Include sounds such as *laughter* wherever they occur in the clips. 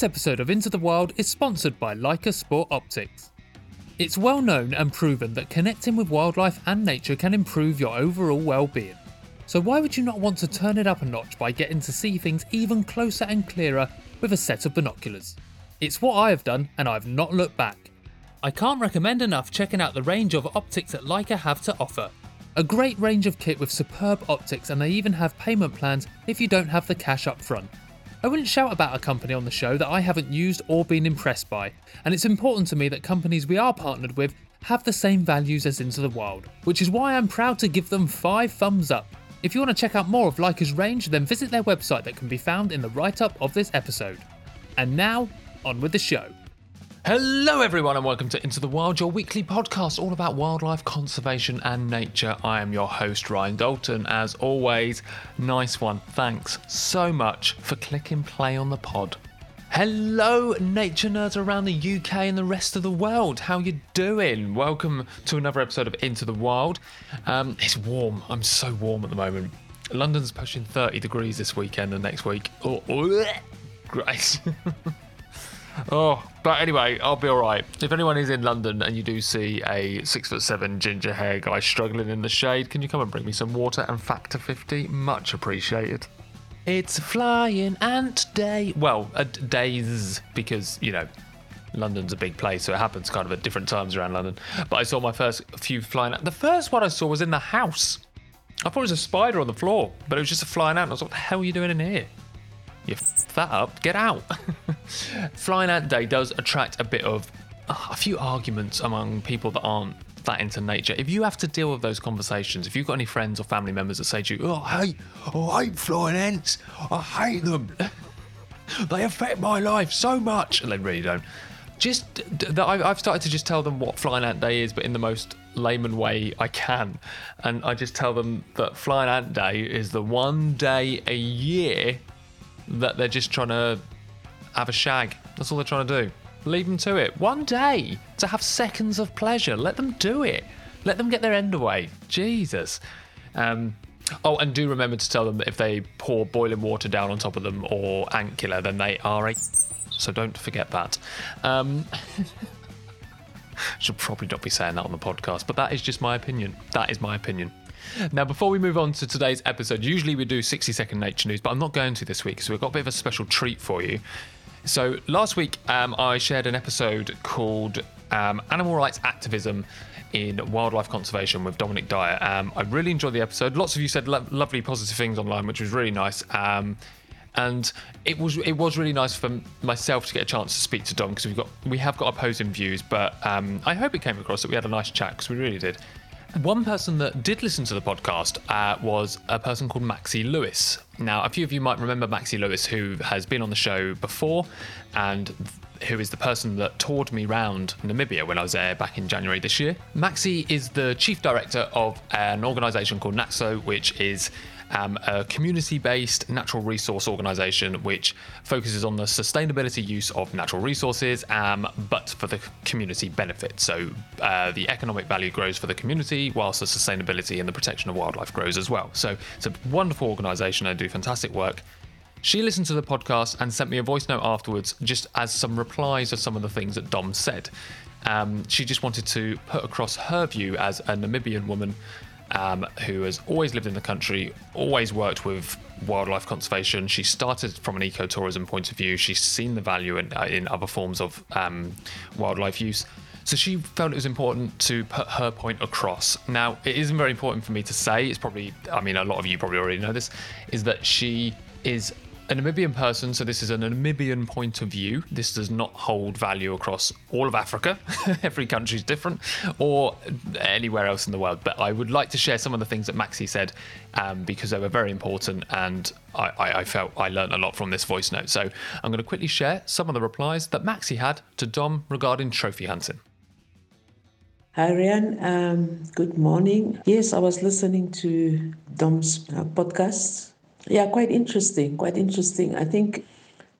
This episode of Into the Wild is sponsored by Leica Sport Optics. It's well known and proven that connecting with wildlife and nature can improve your overall well-being. So why would you not want to turn it up a notch by getting to see things even closer and clearer with a set of binoculars? It's what I have done and I've not looked back. I can't recommend enough checking out the range of optics that Leica have to offer. A great range of kit with superb optics and they even have payment plans if you don't have the cash up front. I wouldn't shout about a company on the show that I haven't used or been impressed by, and it's important to me that companies we are partnered with have the same values as Into the Wild, which is why I'm proud to give them 5 thumbs up. If you want to check out more of Leica's range, then visit their website that can be found in the write up of this episode. And now, on with the show. Hello, everyone, and welcome to Into the Wild, your weekly podcast all about wildlife conservation and nature. I am your host, Ryan Dalton. As always, nice one. Thanks so much for clicking play on the pod. Hello, nature nerds around the UK and the rest of the world. How you doing? Welcome to another episode of Into the Wild. Um, it's warm. I'm so warm at the moment. London's pushing 30 degrees this weekend and next week. Oh, oh *laughs* great. *laughs* Oh, but anyway, I'll be all right. If anyone is in London and you do see a six foot seven ginger hair guy struggling in the shade, can you come and bring me some water and factor 50? Much appreciated. It's flying ant day. Well, uh, days because you know London's a big place, so it happens kind of at different times around London. But I saw my first few flying ant. The first one I saw was in the house. I thought it was a spider on the floor, but it was just a flying ant. I was like, "What the hell are you doing in here?" You f that up, get out. *laughs* Flying Ant Day does attract a bit of uh, a few arguments among people that aren't that into nature. If you have to deal with those conversations, if you've got any friends or family members that say to you, "Oh, hate, oh, I hate flying ants. I hate them. *laughs* they affect my life so much," and they really don't. Just I've started to just tell them what Flying Ant Day is, but in the most layman way I can, and I just tell them that Flying Ant Day is the one day a year that they're just trying to have a shag. That's all they're trying to do. Leave them to it. One day to have seconds of pleasure. Let them do it. Let them get their end away. Jesus. Um, oh, and do remember to tell them that if they pour boiling water down on top of them or ant then they are a. So don't forget that. Um, *laughs* should probably not be saying that on the podcast, but that is just my opinion. That is my opinion. Now, before we move on to today's episode, usually we do 60 second nature news, but I'm not going to this week, so we've got a bit of a special treat for you. So, last week um, I shared an episode called um, Animal Rights Activism in Wildlife Conservation with Dominic Dyer. Um, I really enjoyed the episode. Lots of you said lo- lovely, positive things online, which was really nice. Um, and it was it was really nice for myself to get a chance to speak to Dom because we've got we have got opposing views, but um, I hope it came across that we had a nice chat because we really did. One person that did listen to the podcast uh, was a person called Maxi Louis. Now, a few of you might remember Maxi Louis, who has been on the show before and who is the person that toured me around Namibia when I was there back in January this year. Maxie is the chief director of an organisation called NACSO, which is um, a community based natural resource organization which focuses on the sustainability use of natural resources, um, but for the community benefit. So uh, the economic value grows for the community, whilst the sustainability and the protection of wildlife grows as well. So it's a wonderful organization and do fantastic work. She listened to the podcast and sent me a voice note afterwards, just as some replies to some of the things that Dom said. Um, she just wanted to put across her view as a Namibian woman um, who has always lived in the country, always worked with wildlife conservation. She started from an ecotourism point of view. She's seen the value in, uh, in other forms of um, wildlife use. So she felt it was important to put her point across. Now, it isn't very important for me to say. It's probably, I mean, a lot of you probably already know this, is that she is a Namibian person, so this is a Namibian point of view. This does not hold value across all of Africa. *laughs* Every country is different, or anywhere else in the world. But I would like to share some of the things that Maxi said um, because they were very important, and I, I, I, felt I learned a lot from this voice note. So I'm going to quickly share some of the replies that Maxi had to Dom regarding trophy hunting. Hi, Ryan. Um, good morning. Yes, I was listening to Dom's uh, podcast yeah, quite interesting. Quite interesting. I think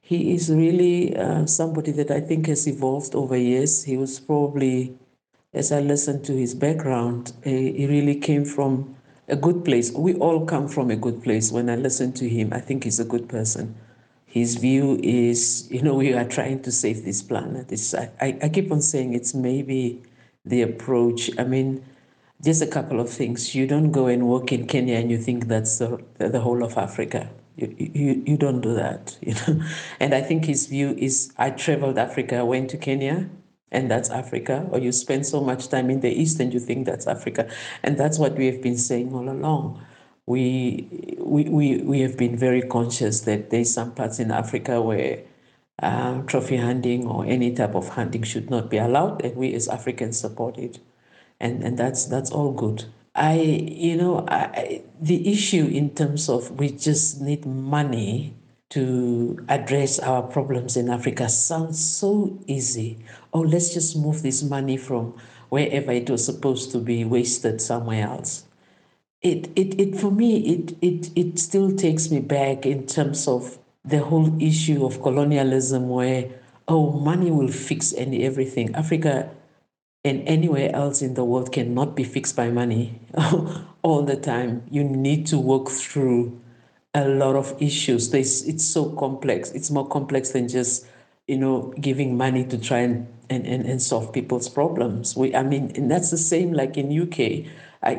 he is really uh, somebody that I think has evolved over years. He was probably, as I listened to his background, uh, he really came from a good place. We all come from a good place. When I listen to him, I think he's a good person. his view is, you know, we are trying to save this planet. It's, I, I keep on saying it's maybe the approach. I mean, just a couple of things. You don't go and work in Kenya and you think that's the, the whole of Africa. You, you, you don't do that, *laughs* you know. And I think his view is I traveled Africa, went to Kenya, and that's Africa. Or you spend so much time in the East and you think that's Africa. And that's what we have been saying all along. We, we, we, we have been very conscious that there's some parts in Africa where uh, trophy hunting or any type of hunting should not be allowed, and we as Africans support it and and that's that's all good. I you know I, the issue in terms of we just need money to address our problems in Africa sounds so easy. Oh, let's just move this money from wherever it was supposed to be wasted somewhere else. It, it, it for me, it, it, it still takes me back in terms of the whole issue of colonialism where, oh, money will fix any everything. Africa and anywhere else in the world cannot be fixed by money *laughs* all the time. You need to work through a lot of issues. There's, it's so complex. It's more complex than just, you know, giving money to try and, and, and, and solve people's problems. We, I mean, and that's the same like in UK.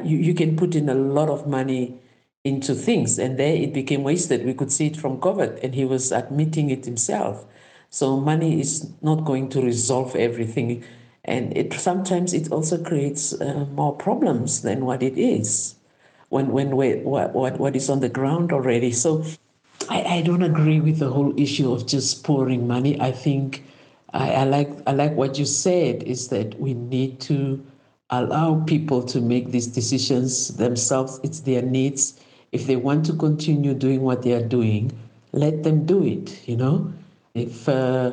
You, you can put in a lot of money into things and there it became wasted. We could see it from COVID and he was admitting it himself. So money is not going to resolve everything and it sometimes it also creates uh, more problems than what it is when when we, what, what what is on the ground already. So I, I don't agree with the whole issue of just pouring money. I think I, I like i like what you said is that we need to allow people to make these decisions themselves. It's their needs. If they want to continue doing what they are doing let them do it you know? If uh,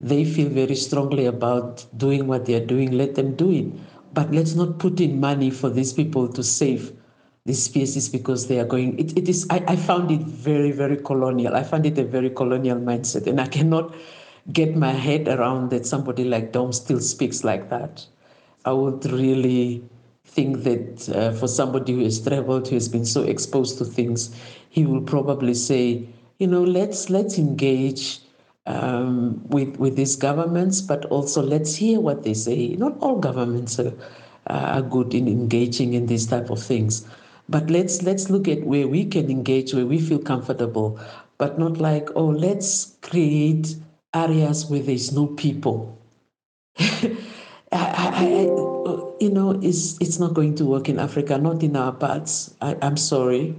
they feel very strongly about doing what they are doing, let them do it. But let's not put in money for these people to save these species because they are going. It, it is. I, I found it very, very colonial. I found it a very colonial mindset, and I cannot get my head around that somebody like Dom still speaks like that. I would really think that uh, for somebody who has traveled, who has been so exposed to things, he will probably say, you know, let's let's engage um, with with these governments, but also let's hear what they say. Not all governments are, are good in engaging in these type of things, but let's let's look at where we can engage, where we feel comfortable, but not like oh let's create areas where there's no people. *laughs* I, I, you know, it's it's not going to work in Africa, not in our parts. I, am sorry.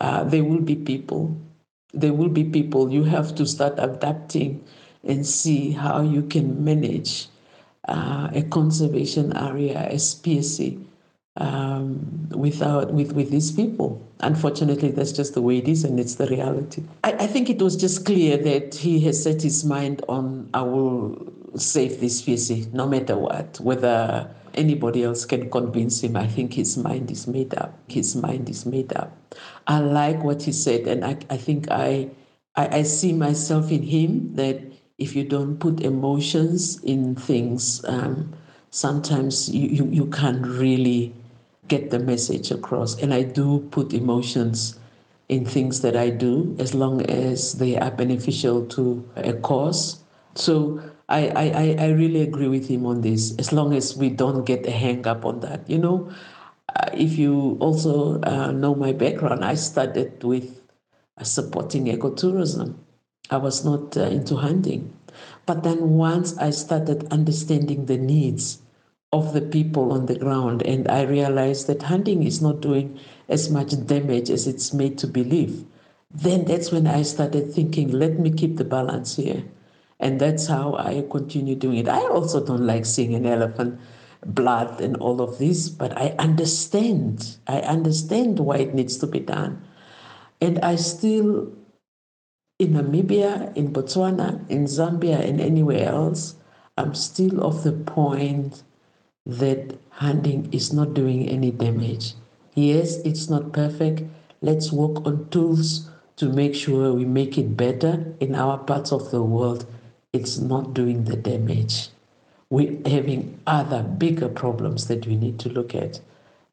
Uh, there will be people there will be people you have to start adapting and see how you can manage uh, a conservation area, a species, um, without with with these people. Unfortunately, that's just the way it is, and it's the reality. I, I think it was just clear that he has set his mind on I will save this species no matter what, whether anybody else can convince him. I think his mind is made up. His mind is made up. I like what he said, and I, I think I, I, I see myself in him that if you don't put emotions in things, um, sometimes you, you, you can't really get the message across. And I do put emotions in things that I do as long as they are beneficial to a cause. So I, I, I really agree with him on this, as long as we don't get a hang up on that. You know, if you also uh, know my background, I started with uh, supporting ecotourism. I was not uh, into hunting. But then once I started understanding the needs of the people on the ground, and I realized that hunting is not doing as much damage as it's made to believe, then that's when I started thinking, let me keep the balance here. And that's how I continue doing it. I also don't like seeing an elephant blood and all of this, but I understand. I understand why it needs to be done. And I still, in Namibia, in Botswana, in Zambia, and anywhere else, I'm still of the point that hunting is not doing any damage. Yes, it's not perfect. Let's work on tools to make sure we make it better in our parts of the world it's not doing the damage. We're having other bigger problems that we need to look at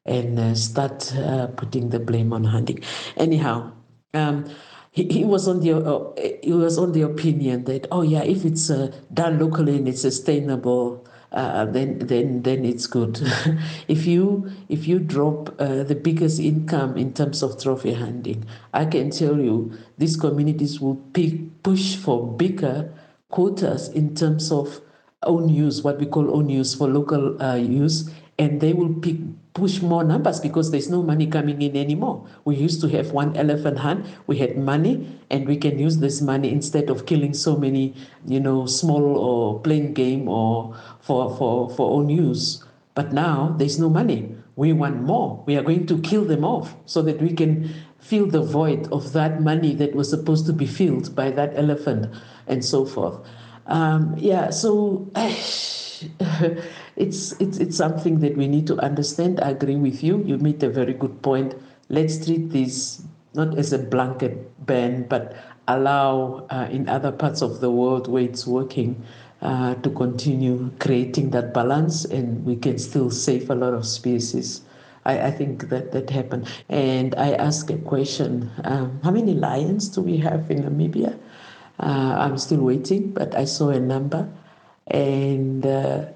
and uh, start uh, putting the blame on hunting. Anyhow, um, he, he was on the uh, he was on the opinion that oh yeah if it's uh, done locally and it's sustainable uh, then then then it's good. *laughs* if you if you drop uh, the biggest income in terms of trophy hunting, I can tell you these communities will pick, push for bigger quotas in terms of own use, what we call own use for local uh, use, and they will pick push more numbers because there's no money coming in anymore. We used to have one elephant hunt, we had money, and we can use this money instead of killing so many, you know, small or plain game or for, for, for own use. But now there's no money. We want more. We are going to kill them off so that we can fill the void of that money that was supposed to be filled by that elephant and so forth. Um, yeah, so *sighs* it's, it's, it's something that we need to understand. I agree with you. You made a very good point. Let's treat this not as a blanket ban, but allow uh, in other parts of the world where it's working uh, to continue creating that balance and we can still save a lot of species. I, I think that that happened. And I asked a question um, how many lions do we have in Namibia? Uh, I'm still waiting, but I saw a number. And uh,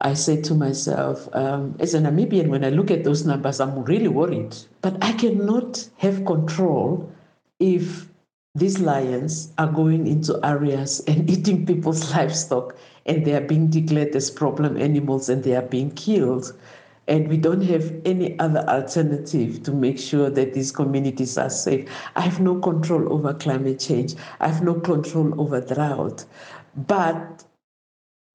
I said to myself, um, as a Namibian, when I look at those numbers, I'm really worried. But I cannot have control if these lions are going into areas *laughs* and eating people's *laughs* livestock, and they are being declared as problem animals and they are being killed. And we don't have any other alternative to make sure that these communities are safe. I have no control over climate change, I have no control over drought. But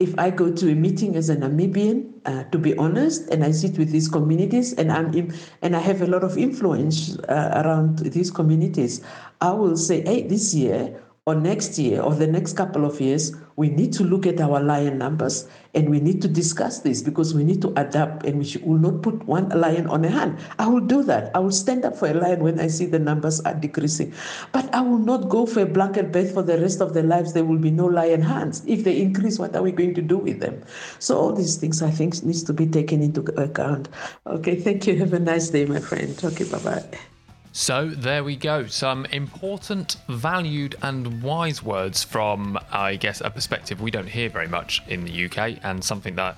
if I go to a meeting as a Namibian, uh, to be honest, and I sit with these communities, and I'm in, and I have a lot of influence uh, around these communities, I will say, hey, this year or next year or the next couple of years, we need to look at our lion numbers and we need to discuss this because we need to adapt and we should, will not put one lion on a hand. I will do that. I will stand up for a lion when I see the numbers are decreasing. But I will not go for a blanket bet for the rest of their lives. There will be no lion hands. If they increase, what are we going to do with them? So all these things I think needs to be taken into account. Okay, thank you. Have a nice day, my friend. Okay, bye-bye. So there we go. Some important, valued, and wise words from, I guess, a perspective we don't hear very much in the UK, and something that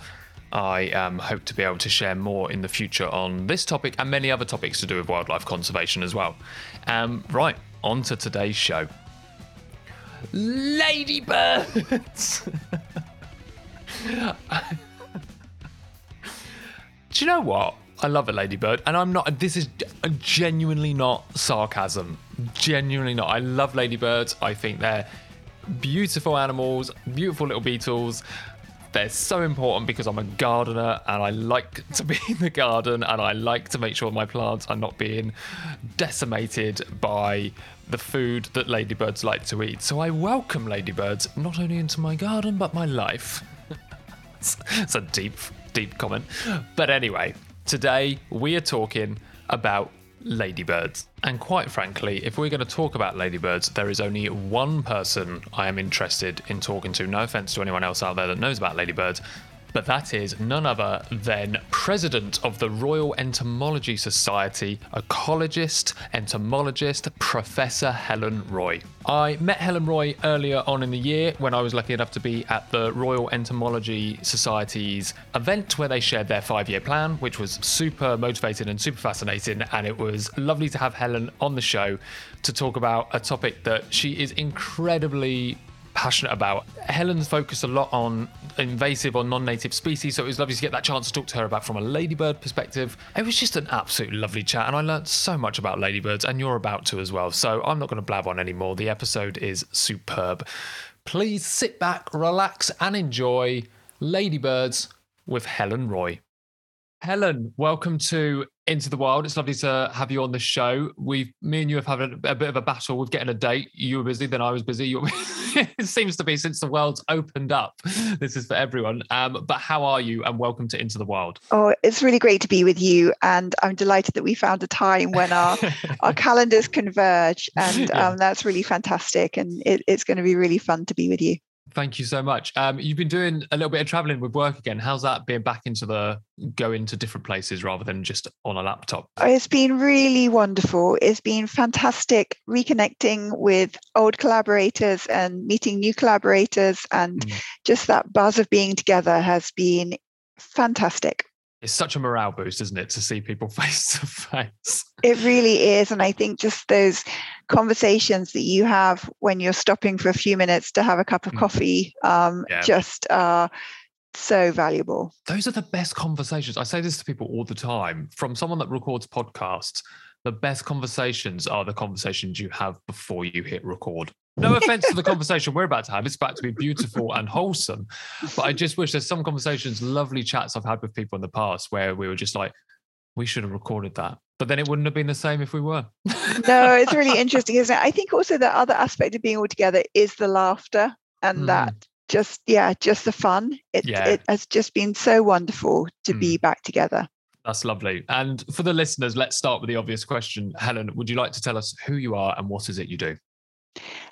I um, hope to be able to share more in the future on this topic and many other topics to do with wildlife conservation as well. Um, right, on to today's show. Ladybirds! *laughs* Do you know what? I love a ladybird, and I'm not. This is genuinely not sarcasm. Genuinely not. I love ladybirds. I think they're beautiful animals, beautiful little beetles. They're so important because I'm a gardener and I like to be in the garden and I like to make sure my plants are not being decimated by the food that ladybirds like to eat. So I welcome ladybirds not only into my garden but my life. *laughs* it's a deep, deep comment. But anyway, Today, we are talking about ladybirds. And quite frankly, if we're going to talk about ladybirds, there is only one person I am interested in talking to. No offense to anyone else out there that knows about ladybirds, but that is none other than President of the Royal Entomology Society, ecologist, entomologist, Professor Helen Roy. I met Helen Roy earlier on in the year when I was lucky enough to be at the Royal Entomology Society's event where they shared their five year plan, which was super motivating and super fascinating. And it was lovely to have Helen on the show to talk about a topic that she is incredibly passionate about. Helen's focused a lot on invasive or non-native species, so it was lovely to get that chance to talk to her about from a ladybird perspective. It was just an absolute lovely chat, and I learned so much about ladybirds, and you're about to as well. So I'm not going to blab on anymore. The episode is superb. Please sit back, relax, and enjoy Ladybirds with Helen Roy. Helen, welcome to Into the Wild. It's lovely to have you on the show. We, me and you have had a, a bit of a battle with getting a date. You were busy, then I was busy. *laughs* it seems to be since the world's opened up. This is for everyone. Um, but how are you? And welcome to Into the Wild. Oh, it's really great to be with you, and I'm delighted that we found a time when our *laughs* our calendars converge, and yeah. um, that's really fantastic. And it, it's going to be really fun to be with you. Thank you so much. Um, you've been doing a little bit of traveling with work again. How's that being back into the going to different places rather than just on a laptop? It's been really wonderful. It's been fantastic reconnecting with old collaborators and meeting new collaborators, and mm. just that buzz of being together has been fantastic it's such a morale boost, isn't it, to see people *laughs* face to face? It really is. And I think just those conversations that you have when you're stopping for a few minutes to have a cup of mm. coffee um, yeah. just are so valuable. Those are the best conversations. I say this to people all the time from someone that records podcasts. The best conversations are the conversations you have before you hit record. No offense to the conversation we're about to have. It's about to be beautiful and wholesome. But I just wish there's some conversations, lovely chats I've had with people in the past where we were just like, we should have recorded that. But then it wouldn't have been the same if we were. no, it's really interesting, isn't it? I think also the other aspect of being all together is the laughter and mm. that just, yeah, just the fun. It, yeah. it has just been so wonderful to mm. be back together. That's lovely. And for the listeners, let's start with the obvious question. Helen, would you like to tell us who you are and what is it you do?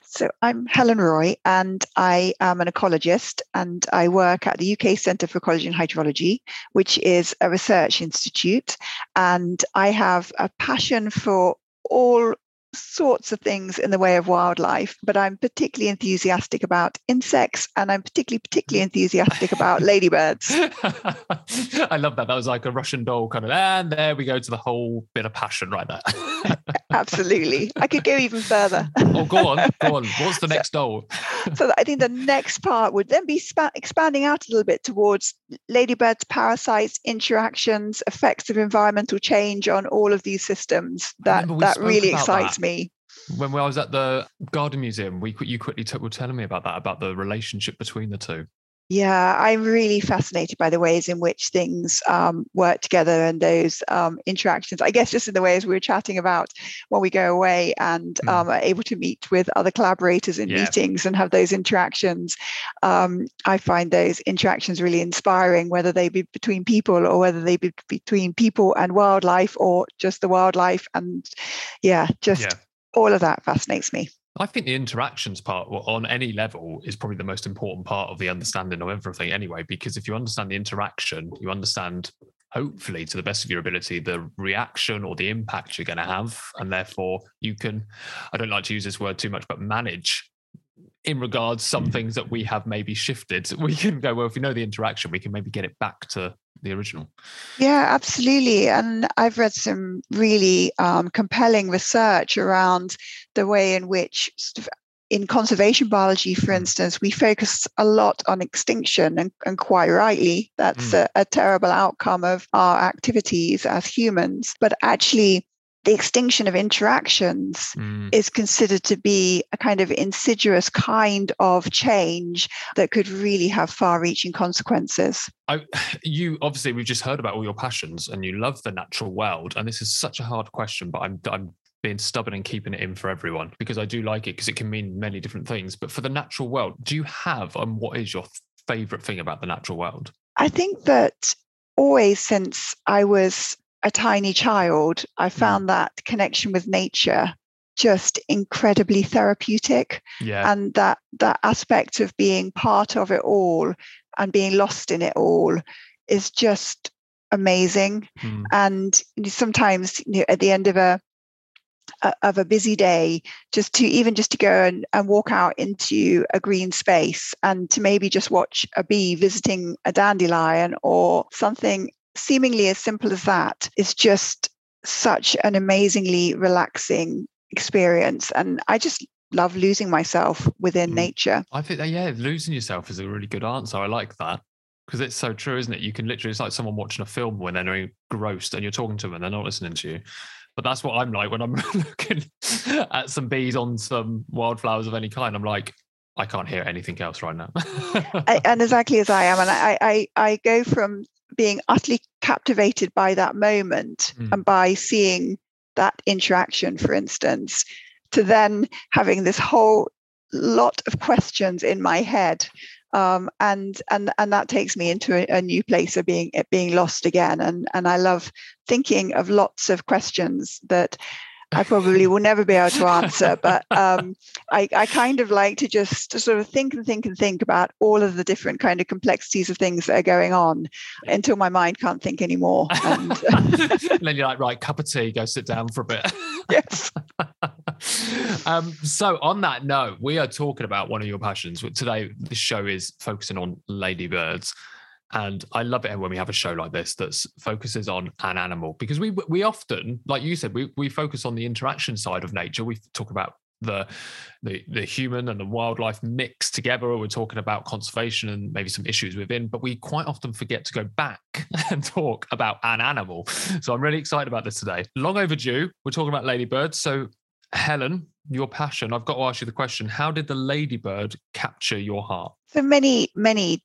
So I'm Helen Roy, and I am an ecologist, and I work at the UK Centre for Ecology and Hydrology, which is a research institute. And I have a passion for all sorts of things in the way of wildlife, but I'm particularly enthusiastic about insects and I'm particularly particularly enthusiastic about ladybirds. *laughs* I love that. That was like a Russian doll kind of and there we go to the whole bit of passion right there. *laughs* Absolutely. I could go even further. oh go on, go on. *laughs* What's the next doll? so I think the next part would then be spa- expanding out a little bit towards ladybirds, parasites, interactions, effects of environmental change on all of these systems. That that really excites that. me me. When I was at the Garden Museum, we you quickly were telling me about that, about the relationship between the two. Yeah, I'm really fascinated by the ways in which things um, work together and those um, interactions. I guess just in the ways we were chatting about when we go away and mm. um, are able to meet with other collaborators in yeah. meetings and have those interactions. Um, I find those interactions really inspiring, whether they be between people or whether they be between people and wildlife or just the wildlife. And yeah, just yeah. all of that fascinates me. I think the interactions part on any level is probably the most important part of the understanding of everything anyway, because if you understand the interaction, you understand, hopefully, to the best of your ability, the reaction or the impact you're going to have. And therefore, you can, I don't like to use this word too much, but manage in regards some mm. things that we have maybe shifted we can go well if we know the interaction we can maybe get it back to the original yeah absolutely and i've read some really um, compelling research around the way in which in conservation biology, for hmm. instance, we focus a lot on extinction, and, and quite rightly, that's mm. a, a, terrible outcome of our activities as humans. But actually, the extinction of interactions mm. is considered to be a kind of insidious kind of change that could really have far reaching consequences. I, *sighs* you obviously, we've just heard about all your passions and you love the natural world. And this is such a hard question, but I'm, I'm being stubborn and keeping it in for everyone because I do like it because it can mean many different things. But for the natural world, do you have, and what is your favorite thing about the natural world? I think that always since I was a tiny child, I mm. found that connection with nature just incredibly therapeutic. Yeah. And that that aspect of being part of it all and being lost in it all is just amazing. Mm. And sometimes you know, at the end of a of a busy day just to even just to go and, and walk out into a green space and to maybe just watch a bee visiting a dandelion or something seemingly as simple as that is just such an amazingly relaxing experience. And I just love losing myself within mm. nature. I think, yeah, losing yourself is a really good answer. I like that because it's so true, isn't it? You can literally, it's like someone watching a film when they're engrossed and you're talking to them and they're not listening to you. But that's what I'm like when I'm *laughs* looking at some bees on some wildflowers of any kind. I'm like, I can't hear anything else right now. I, and *laughs* exactly as I am, and I, I, I go from being utterly captivated by that moment mm. and by seeing that interaction, for instance, to then having this whole lot of questions in my head. Um, and and and that takes me into a, a, new place of being being lost again. And and I love thinking of lots of questions that I probably will never be able to answer, *laughs* but um, I, I kind of like to just sort of think and think and think about all of the different kind of complexities of things that are going on until my mind can't think anymore. And, *laughs* *laughs* and then you're like, right, cup of tea, go sit down for a bit. yes. um, so on that note, we are talking about one of your passions. Today, the show is focusing on ladybirds. And I love it when we have a show like this that focuses on an animal because we we often, like you said, we, we focus on the interaction side of nature. We talk about the, the the human and the wildlife mixed together, or we're talking about conservation and maybe some issues within, but we quite often forget to go back *laughs* and talk about an animal. So I'm really excited about this today. Long overdue. We're talking about ladybirds. So Helen, your passion, I've got to ask you the question: How did the ladybird capture your heart? for many, many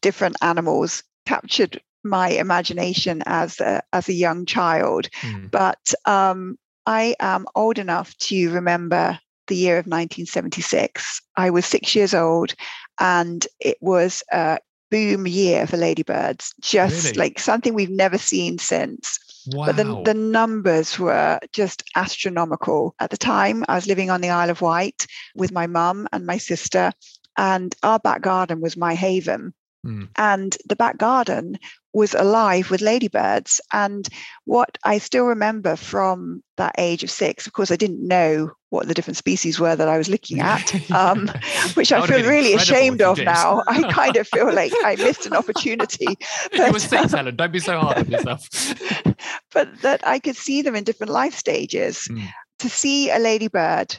different animals captured my imagination as a as a young child. Mm. But um, I am old enough to remember the year of 1976. I was six years old, and it was a boom year for ladybirds. Just really? like something we've never seen since. Wow. But the, the numbers were just astronomical. At the time, I was living on the Isle of Wight with my mum and my sister, and our back garden was my haven. Mm. And the back garden was alive with ladybirds. And what I still remember from that age of six, of course, I didn't know what the different species were that I was looking at, *laughs* um, which I feel really ashamed of now. *laughs* I kind of feel like I missed an opportunity. But, *laughs* you were six, Helen. Don't be so hard on yourself. but that I could see them in different life stages. Mm. To see a ladybird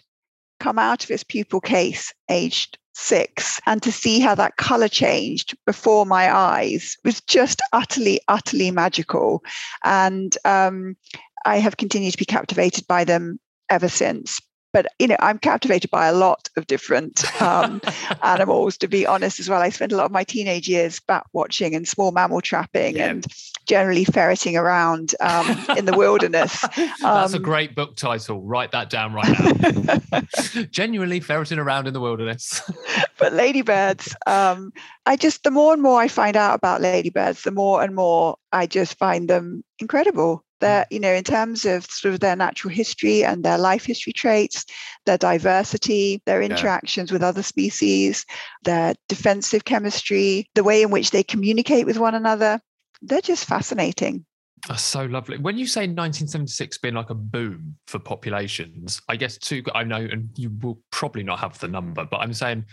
come out of its pupal case aged six and to see how that color changed before my eyes was just utterly utterly magical. And um, i have continued to be captivated by them ever since but you know i'm captivated by a lot of different um, *laughs* animals to be honest as well. I spent a lot of my teenage years bat watching and small mammal trapping yeah. and generally ferreting around um, in the wilderness. *laughs* That's a um, great book title. Write that down right now. *laughs* Genuinely ferreting around in the wilderness. But ladybirds um, i just the more and more i find out about ladybirds the more and more i just find them incredible Mm. their, you know, in terms of sort of their natural history and their life history traits, their diversity, their interactions yeah. with other species, their defensive chemistry, the way in which they communicate with one another, they're just fascinating. That's so lovely. When you say 1976 being like a boom for populations, I guess two, I know, and you will probably not have the number, but I'm saying,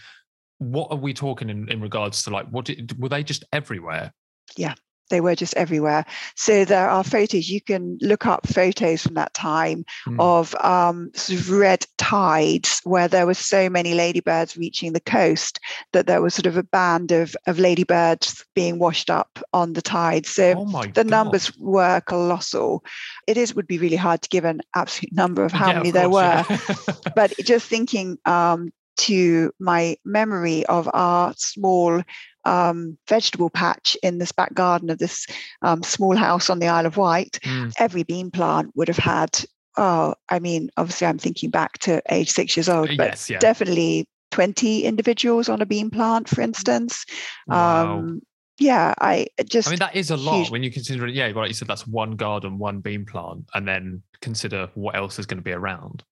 what are we talking in, in regards to like, what did, were they just everywhere? Yeah, they were just everywhere. So there are photos. You can look up photos from that time mm. of um, sort of red tides where there were so many ladybirds reaching the coast that there was sort of a band of, of ladybirds being washed up on the tide. So oh the God. numbers were colossal. It is would be really hard to give an absolute number of how yeah, many of there were. Yeah. *laughs* but just thinking um, to my memory of our small um, vegetable patch in this back garden of this um, small house on the Isle of Wight, mm. every bean plant would have had, oh, I mean, obviously I'm thinking back to age six years old, but yes, yeah. definitely 20 individuals on a bean plant, for instance. Wow. Um, yeah, I just. I mean, that is a lot huge... when you consider it. Yeah, like you said, that's one garden, one bean plant, and then consider what else is going to be around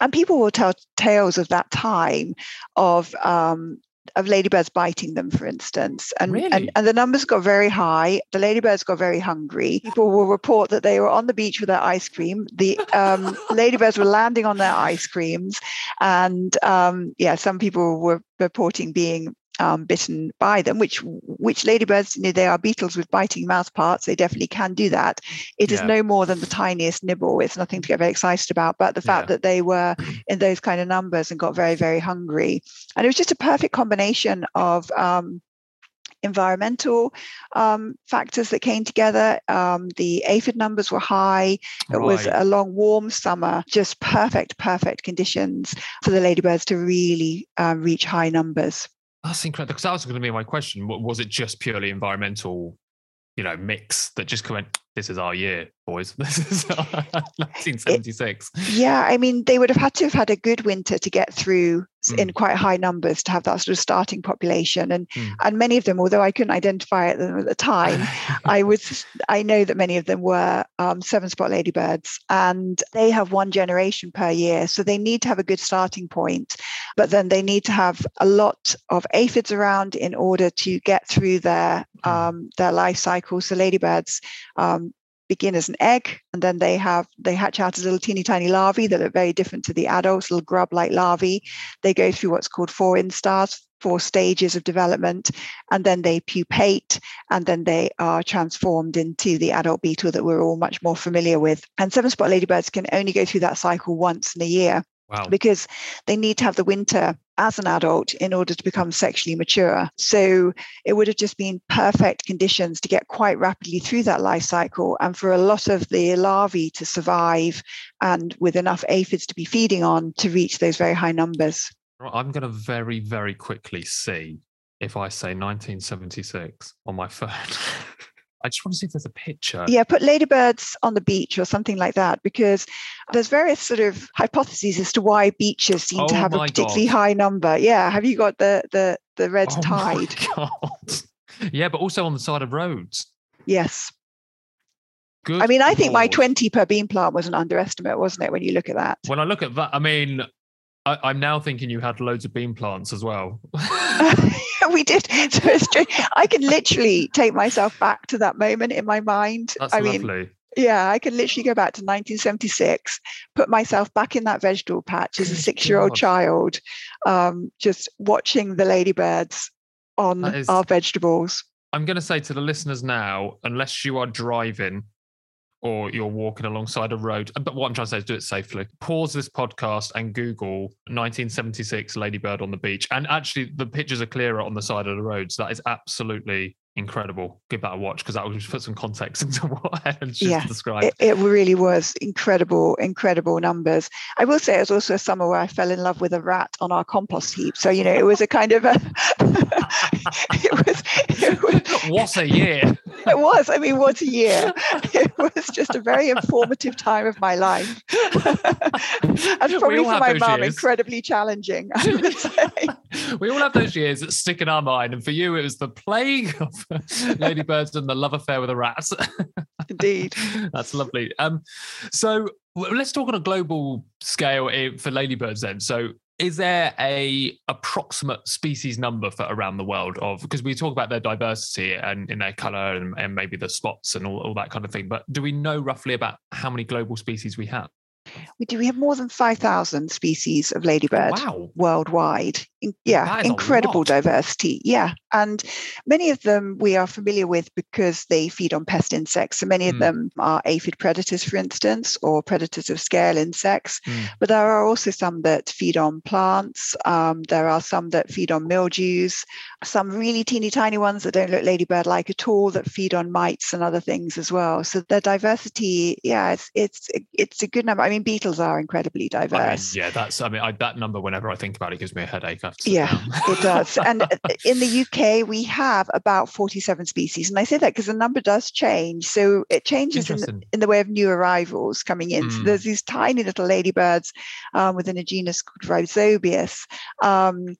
and people will tell tales of that time of um, of ladybirds biting them, for instance. And, really? and, and the numbers got very high. The ladybirds got very hungry. People will report that they were on the beach with their ice cream. The um, *laughs* ladybirds were landing on their ice creams. And um, yeah, some people were reporting being um, bitten by them, which which ladybirds, you know, they are beetles with biting mouth parts. They definitely can do that. It yeah. is no more than the tiniest nibble. It's nothing to get very excited about. But the fact yeah. that they were in those kind of numbers and got very, very hungry. And it was just a perfect combination of um, environmental um, factors that came together. Um, the aphid numbers were high. It right. was a long, warm summer, just perfect, perfect conditions for the ladybirds to really um, reach high numbers. That's incredible. Because that was going to be my question. Was it just purely environmental, you know, mix that just went, this is our year, boys. *laughs* This is 1976. *laughs* It, yeah. I mean, they would have had to have had a good winter to get through mm. in quite high numbers to have that sort of starting population. And mm. and many of them, although I couldn't identify them at the time, *laughs* I was I know that many of them were um, seven spot ladybirds, and they have one generation per year, so they need to have a good starting point. But then they need to have a lot of aphids around in order to get through their mm. um, their life cycle. So ladybirds um, begin as an egg and then they have they hatch out as little teeny tiny larvae that are very different to the adults little grub like larvae. They go through what's called four instars four stages of development and then they pupate and then they are transformed into the adult beetle that we're all much more familiar with. And seven spot ladybirds can only go through that cycle once in a year Wow. Because they need to have the winter as an adult in order to become sexually mature. So it would have just been perfect conditions to get quite rapidly through that life cycle and for a lot of the larvae to survive and with enough aphids to be feeding on to reach those very high numbers. I'm going to very, very quickly see if I say 1976 on my phone. *laughs* I just want to see if there's a picture. Yeah, put ladybirds on the beach or something like that, because there's various sort of hypotheses as to why beaches seem oh to have a particularly God. high number. Yeah, have you got the the the red oh *laughs* tide? yeah, but also on the side of roads. Yes. Good I mean, I think my 20 per bean plant was an underestimate, wasn't it, when you look at that? When I look at that, I mean, I, am now thinking you had loads of bean plants as well. *laughs* *laughs* we did. *laughs* So it's true. I can literally take myself back to that moment in my mind. That's I lovely. Mean, yeah, I can literally go back to 1976, put myself back in that vegetable patch as a six-year-old child, um, just watching the ladybirds on is, our vegetables. I'm going to say to the listeners now, unless you are driving or you're walking alongside a road. Uh, but what I'm trying to say is do it safely. Pause this podcast and Google 1976 Ladybird on the beach. And actually, the pictures are clearer on the side of the roads. So that is absolutely incredible. Give that a watch because that will just put some context *laughs* into what Helen's just yeah, described. It, it, really was incredible, incredible numbers. I will say it was also a summer where I fell in love with a rat on our compost heap. So, you know, it was a kind of a *laughs* it was, it was what a year. *laughs* It was. I mean, what a year. *laughs* It was just a very informative time of my life. *laughs* and probably for my mum, incredibly challenging, I would say. we all have those years that stick in our mind. And for you, it was the plague of ladybirds and the love affair with a rat. Indeed. That's lovely. Um, so let's talk on a global scale eh, for ladybirds then. So is there a approximate species number for around the world of because we talk about their diversity and in their color and, and maybe the spots and all, all that kind of thing but do we know roughly about how many global species we have we do. We have more than five thousand species of ladybird wow. worldwide. Yeah, incredible diversity. Yeah, and many of them we are familiar with because they feed on pest insects. So many of mm. them are aphid predators, for instance, or predators of scale insects. Mm. But there are also some that feed on plants. Um, there are some that feed on mildews. Some really teeny tiny ones that don't look ladybird-like at all that feed on mites and other things as well. So the diversity, yeah, it's it's it's a good number. I mean, beetles are incredibly diverse. I mean, yeah, that's. I mean, I, that number. Whenever I think about it, gives me a headache. Yeah, it does. And uh, in the UK, we have about forty-seven species, and I say that because the number does change. So it changes in the, in the way of new arrivals coming in. Mm. So there's these tiny little ladybirds um, within a genus called Rhizobius. Um,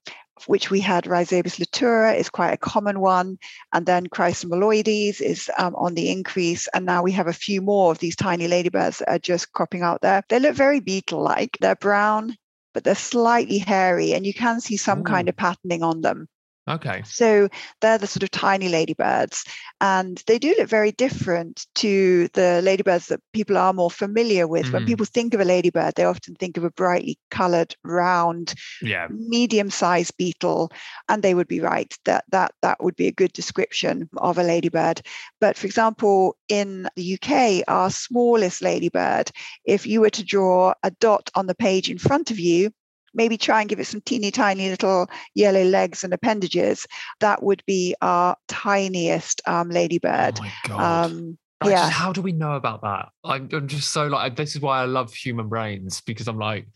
which we had Rhizobius litura is quite a common one. And then Chrysomeloides is um, on the increase. And now we have a few more of these tiny ladybirds that are just cropping out there. They look very beetle-like. They're brown, but they're slightly hairy and you can see some Ooh. kind of patterning on them. Okay. So they're the sort of tiny ladybirds, and they do look very different to the ladybirds that people are more familiar with. Mm. When people think of a ladybird, they often think of a brightly colored, round, yeah. medium-sized beetle, and they would be right that that that would be a good description of a ladybird. But for example, in the UK, our smallest ladybird, if you were to draw a dot on the page in front of you, maybe try and give it some teeny tiny little yellow legs and appendages. That would be our tiniest um, ladybird. Oh um, yeah. Just, how do we know about that? I'm, I'm just so like, this is why I love human brains because I'm like,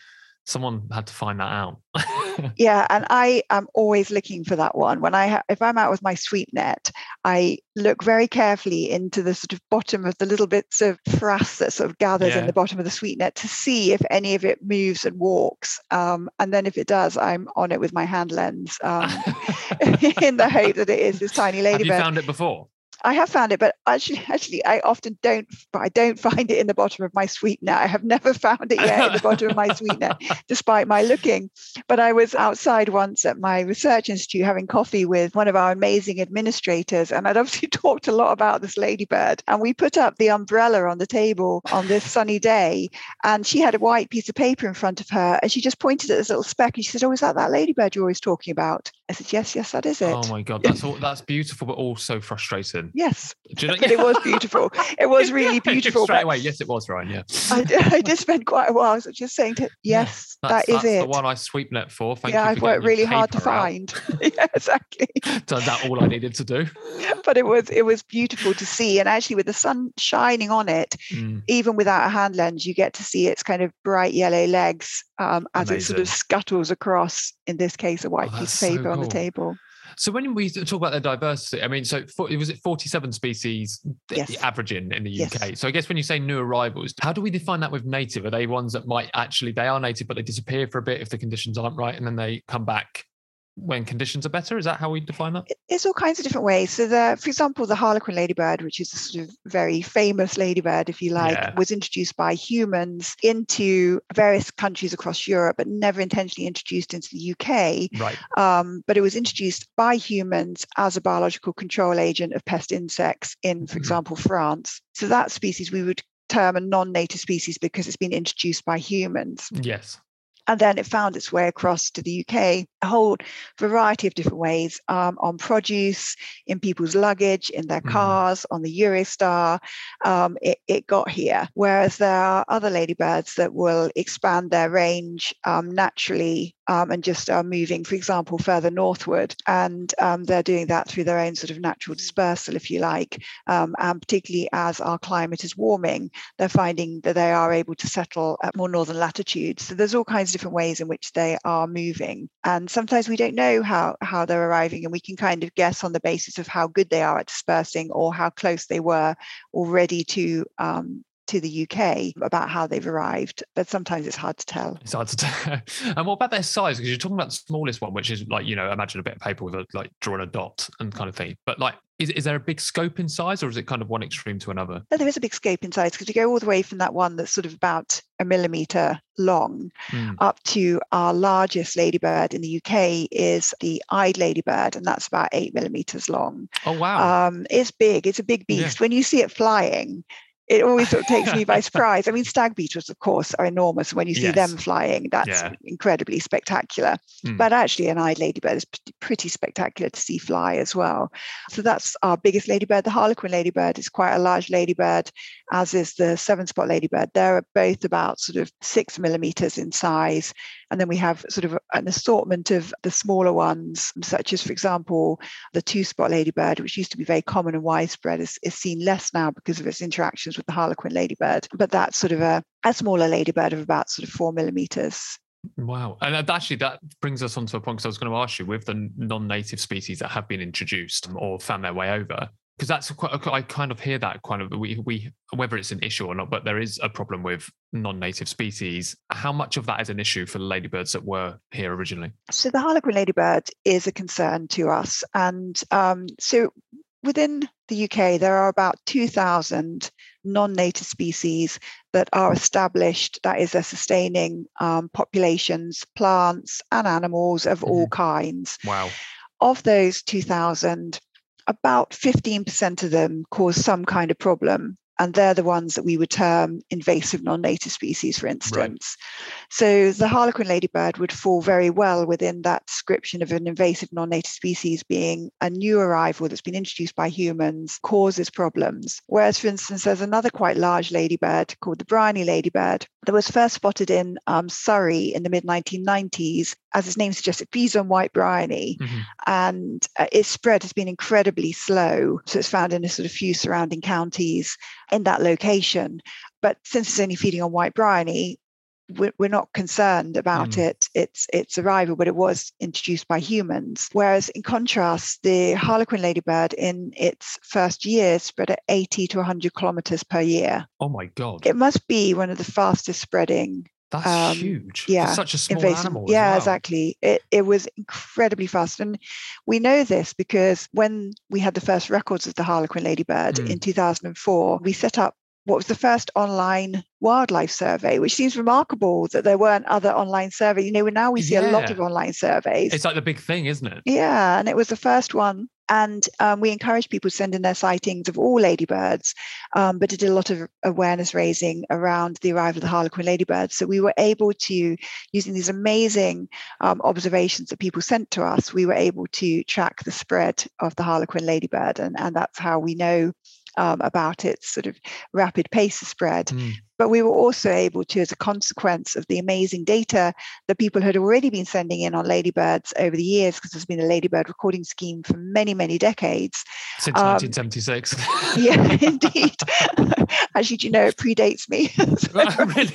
someone had to find that out. *laughs* yeah, and I am always looking for that one. When I ha- if I'm out with my sweep net, I look very carefully into the sort of bottom of the little bits of frass that sort of gathers yeah. in the bottom of the sweep net to see if any of it moves and walks. Um, and then if it does, I'm on it with my hand lens um, *laughs* *laughs* in the hope that it is this tiny ladybird. Have you found it before? I have found it, but actually, *laughs* actually, I often don't. I don't find it in the bottom of my sweep net. I have never *laughs* found it yet in the bottom of my sweep net, *laughs* despite my looking. But I was outside once at my research institute having coffee with one of our amazing administrators, and I'd obviously talked a lot about this ladybird. And we put up the umbrella on the table on this sunny day, and she had a white piece of paper in front of her, and she just pointed at this little speck, and she said, "Oh, is that that ladybird you're always talking about?" I said, "Yes, yes, that is it." Oh my god, that's all, that's beautiful, but also frustrating. Yes, you know, but it was beautiful. It was *laughs* really beautiful. Straight away, yes, it was Ryan. Yeah, I, I, did spend quite a while so just saying to yes, yeah, that's, that is it. The one I sweep net for. Thank yeah, I've worked really hard to find. *laughs* yeah, exactly. *laughs* Turned out all I needed to do. But it was it was beautiful to see, and actually with the sun shining on it, mm. even without a hand lens, you get to see its kind of bright yellow legs um, as Amazing. it sort of scuttles across. In this case, a white oh, piece of paper so cool. on the table. So when we talk about the diversity, I mean, so it was it 47 species yes. averaging in the UK? Yes. So I guess when you say new arrivals, how do we define that with native? Are they ones that might actually they are native, but they disappear for a bit if the conditions aren't right, and then they come back when conditions are better? Is that how we define that? It's all kinds of different ways. So, the, for example, the harlequin ladybird, which is a sort of very famous ladybird, if you like, yeah. was introduced by humans into various countries across Europe, but never intentionally introduced into the UK. Right. Um, but it was introduced by humans as a biological control agent of pest insects in, for mm-hmm. example, France. So that species we would term a non-native species because it's been introduced by humans. Yes. And then it found its way across to the UK, a whole variety of different ways um, on produce, in people's luggage, in their mm. cars, on the Eurostar. Um, it, it, got here. Whereas there are other ladybirds that will expand their range um, naturally um, and just are moving, for example, further northward. And um, they're doing that through their own sort of natural dispersal, if you like. Um, and particularly as our climate is warming, they're finding that they are able to settle at more northern latitudes. So there's all kinds of different ways in which they are moving. And sometimes we don't know how, how they're arriving, and we can kind of guess on the basis of how good they are at dispersing or how close they were already to um, to the UK about how they've arrived, but sometimes it's hard to tell. It's hard to tell. *laughs* and what about their size? Because you're talking about the smallest one, which is like, you know, imagine a bit of paper with a, like drawing a dot and kind of thing. But like, is, is there a big scope in size or is it kind of one extreme to another? No, there is a big scope in size because you go all the way from that one that's sort of about a millimeter long mm. up to our largest ladybird in the UK is the eyed ladybird, and that's about eight millimeters long. Oh, wow. Um, it's big, it's a big beast. Yeah. When you see it flying, it always sort of takes me by *laughs* surprise. I mean, stag beetles, of course, are enormous. When you see yes. them flying, that's yeah. incredibly spectacular. Mm. But actually, an eyed ladybird is pretty spectacular to see fly as well. So that's our biggest ladybird. The harlequin ladybird is quite a large ladybird, as is the seven spot ladybird. They're both about sort of six millimeters in size. And then we have sort of an assortment of the smaller ones, such as, for example, the two spot ladybird, which used to be very common and widespread, is, is seen less now because of its interactions with the harlequin ladybird. But that's sort of a, a smaller ladybird of about sort of four millimeters. Wow. And actually, that brings us on to a point because I was going to ask you with the non native species that have been introduced or found their way over, because that's quite I kind of hear that kind of we we whether it's an issue or not, but there is a problem with non-native species. How much of that is an issue for the ladybirds that were here originally? So the harlequin ladybird is a concern to us, and um, so within the UK there are about two thousand non-native species that are established. That is, they're sustaining um, populations, plants and animals of mm-hmm. all kinds. Wow. Of those 2,000, about 15% of them cause some kind of problem and they're the ones that we would term invasive non-native species, for instance. Right. So the harlequin ladybird would fall very well within that description of an invasive non-native species being a new arrival that's been introduced by humans, causes problems. Whereas, for instance, there's another quite large ladybird called the Bryony ladybird that was first spotted in um, Surrey in the mid 1990s. As its name suggests, it feeds on white bryony, mm-hmm. and uh, its spread has been incredibly slow. So it's found in a sort of few surrounding counties in that location. But since it's only feeding on white bryony, we're not concerned about mm. it its its arrival but it was introduced by humans whereas in contrast the harlequin ladybird in its first year spread at 80 to 100 kilometers per year oh my god it must be one of the fastest spreading that's um, huge. Yeah, For such a small invasive. animal. yeah, well. exactly. It it was incredibly fast, and we know this because when we had the first records of the harlequin ladybird mm. in 2004, we set up what was the first online wildlife survey, which seems remarkable that there weren't other online surveys. You know, now we see yeah. a lot of online surveys. It's like the big thing, isn't it? Yeah, and it was the first one. And um, we encourage people to send in their sightings of all ladybirds, um, but it did a lot of awareness raising around the arrival of the harlequin ladybird. So we were able to, using these amazing um, observations that people sent to us, we were able to track the spread of the harlequin ladybird. And, and that's how we know um, about its sort of rapid pace of spread. Mm. But we were also able to, as a consequence of the amazing data that people had already been sending in on ladybirds over the years, because there's been a ladybird recording scheme for many, many decades. Since um, 1976. yeah, *laughs* *laughs* indeed. Actually, do you know, it predates me. so, *laughs* really?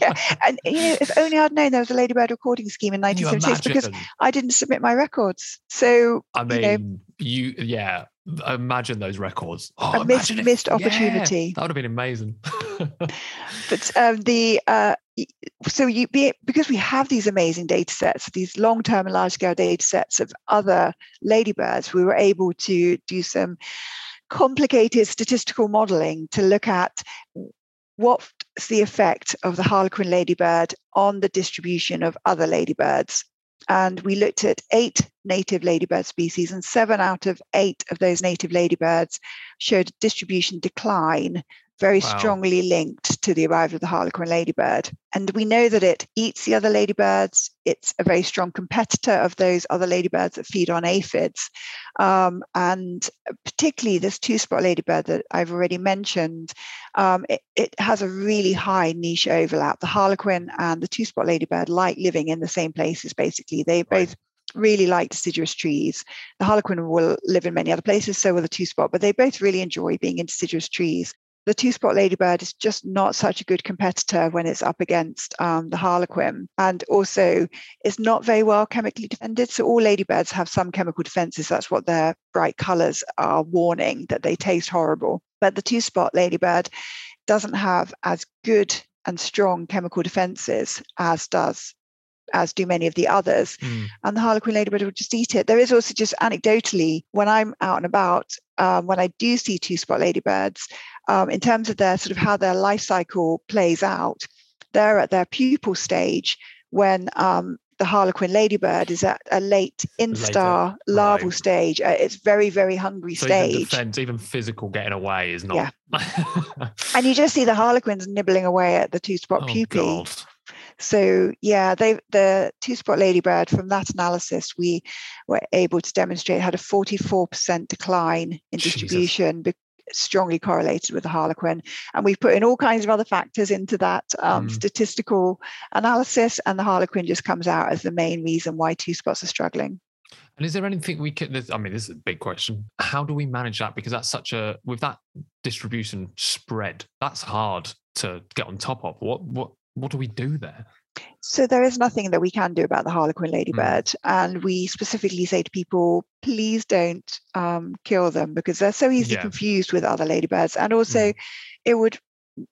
yeah. And you know, if only I'd known there was a ladybird recording scheme in 1976 because I didn't submit my records. So, I mean, you, know, you yeah, imagine those records. Oh, a missed, missed opportunity. Yeah, that would have been amazing. *laughs* but um, the uh, so you be because we have these amazing data sets, these long-term and large-scale data sets of other ladybirds, we were able to do some complicated statistical modeling to look at what's the effect of the harlequin ladybird on the distribution of other ladybirds and we looked at eight native ladybird species, and seven out of eight of those native ladybirds showed distribution decline very wow. strongly linked to the arrival of the harlequin ladybird. And we know that it eats the other ladybirds. It's a very strong competitor of those other ladybirds that feed on aphids. Um, and particularly this two spot ladybird that I've already mentioned, um, it, it, has a really high niche overlap. The harlequin and the two spot ladybird like living in the same places, basically. They right. both really like deciduous trees. The harlequin will live in many other places, so will the two spot, but they both really enjoy being in deciduous trees the two spot ladybird is just not such a good competitor when it's up against um, the harlequin. And also, it's not very well chemically defended. So, all ladybirds have some chemical defenses. That's what their bright colors are warning that they taste horrible. But the two spot ladybird doesn't have as good and strong chemical defenses as does as do many of the others. Mm. And the harlequin ladybird will just eat it. There is also just anecdotally, when I'm out and about, um, when I do see two spot ladybirds, um, in terms of their sort of how their life cycle plays out, they're at their pupal stage when um, the harlequin ladybird is at a late instar Later. larval right. stage. Uh, it's very, very hungry so stage. Even defense, even physical getting away is not. Yeah. *laughs* and you just see the harlequins nibbling away at the two spot oh, pupae. God. So yeah, they the two spot ladybird from that analysis we were able to demonstrate had a 44% decline in distribution strongly correlated with the harlequin. And we've put in all kinds of other factors into that um, mm. statistical analysis, and the harlequin just comes out as the main reason why two spots are struggling. And is there anything we can? I mean, this is a big question. How do we manage that? Because that's such a with that distribution spread, that's hard to get on top of. What what what do we do there? So there is nothing that we can do about the Harlequin ladybird, mm. and we specifically say to people, please don't um, kill them because they're so easily yeah. confused with other ladybirds, and also mm. it would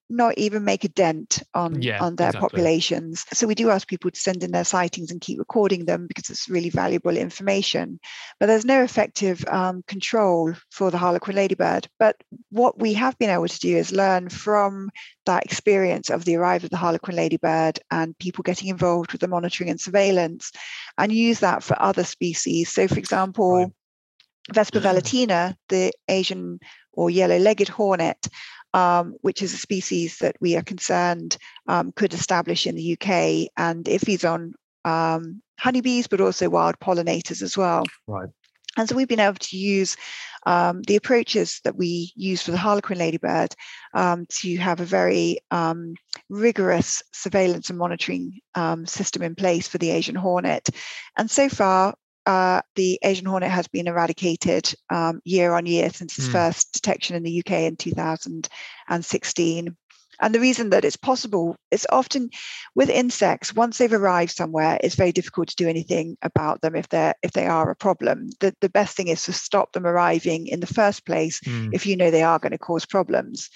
not even make a dent on yeah, on their exactly. populations so we do ask people to send in their sightings and keep recording them because it's really valuable information but there's no effective um, control for the harlequin ladybird but what we have been able to do is learn from that experience of the arrival of the harlequin ladybird and people getting involved with the monitoring and surveillance and use that for other species so for example right. Vespa *clears throat* velutina, the Asian or yellow-legged hornet, um, which is a species that we are concerned um, could establish in the UK, and if feeds on um, honeybees, but also wild pollinators as well. Right. And so we've been able to use um, the approaches that we use for the harlequin ladybird um, to have a very um, rigorous surveillance and monitoring um, system in place for the Asian hornet. And so far, uh, the Asian hornet has been eradicated um, year on year since its mm. first detection in the UK in 2016. and the reason that it's possible is often with insects, once they've arrived somewhere, it's very difficult to do anything about them if they're if they are a problem. The the best thing is to stop them arriving in the first place mm. if you know they are going to cause problems.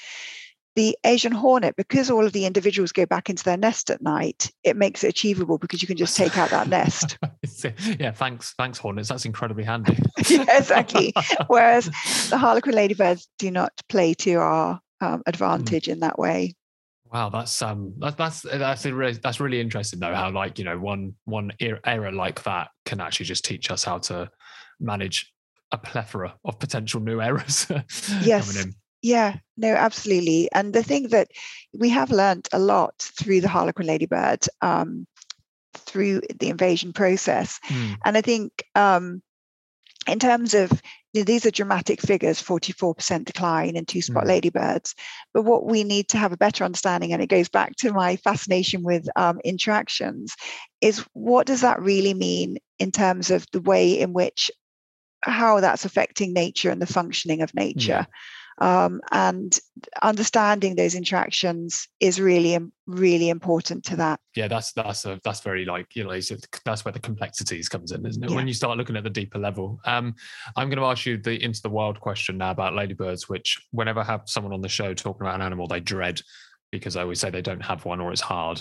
The Asian hornet, because all of the individuals go back into their nest at night, it makes it achievable because you can just take out that nest. *laughs* yeah, thanks, thanks, hornets. That's incredibly handy. *laughs* yeah, exactly. Whereas the harlequin ladybirds do not play to our um, hmm. advantage mm. in that way. Wow, that's um, that, that's that's really, that's really interesting though. How like you know one one error like that can actually just teach us how to manage a plethora of potential new errors. *laughs* yes. Yeah, no, absolutely. And the thing that we have learned a lot through the Harlequin Ladybird, um, through the invasion process, mm. and I think um, in terms of you know, these are dramatic figures 44% decline in two spot mm. ladybirds but what we need to have a better understanding and it goes back to my fascination with um, interactions is what does that really mean in terms of the way in which how that's affecting nature and the functioning of nature yeah. Um, and understanding those interactions is really really important to that. Yeah that's that's a, that's very like you know that's where the complexities comes in isn't it? Yeah. when you start looking at the deeper level. Um, i'm going to ask you the into the wild question now about ladybirds which whenever i have someone on the show talking about an animal they dread because i always say they don't have one or it's hard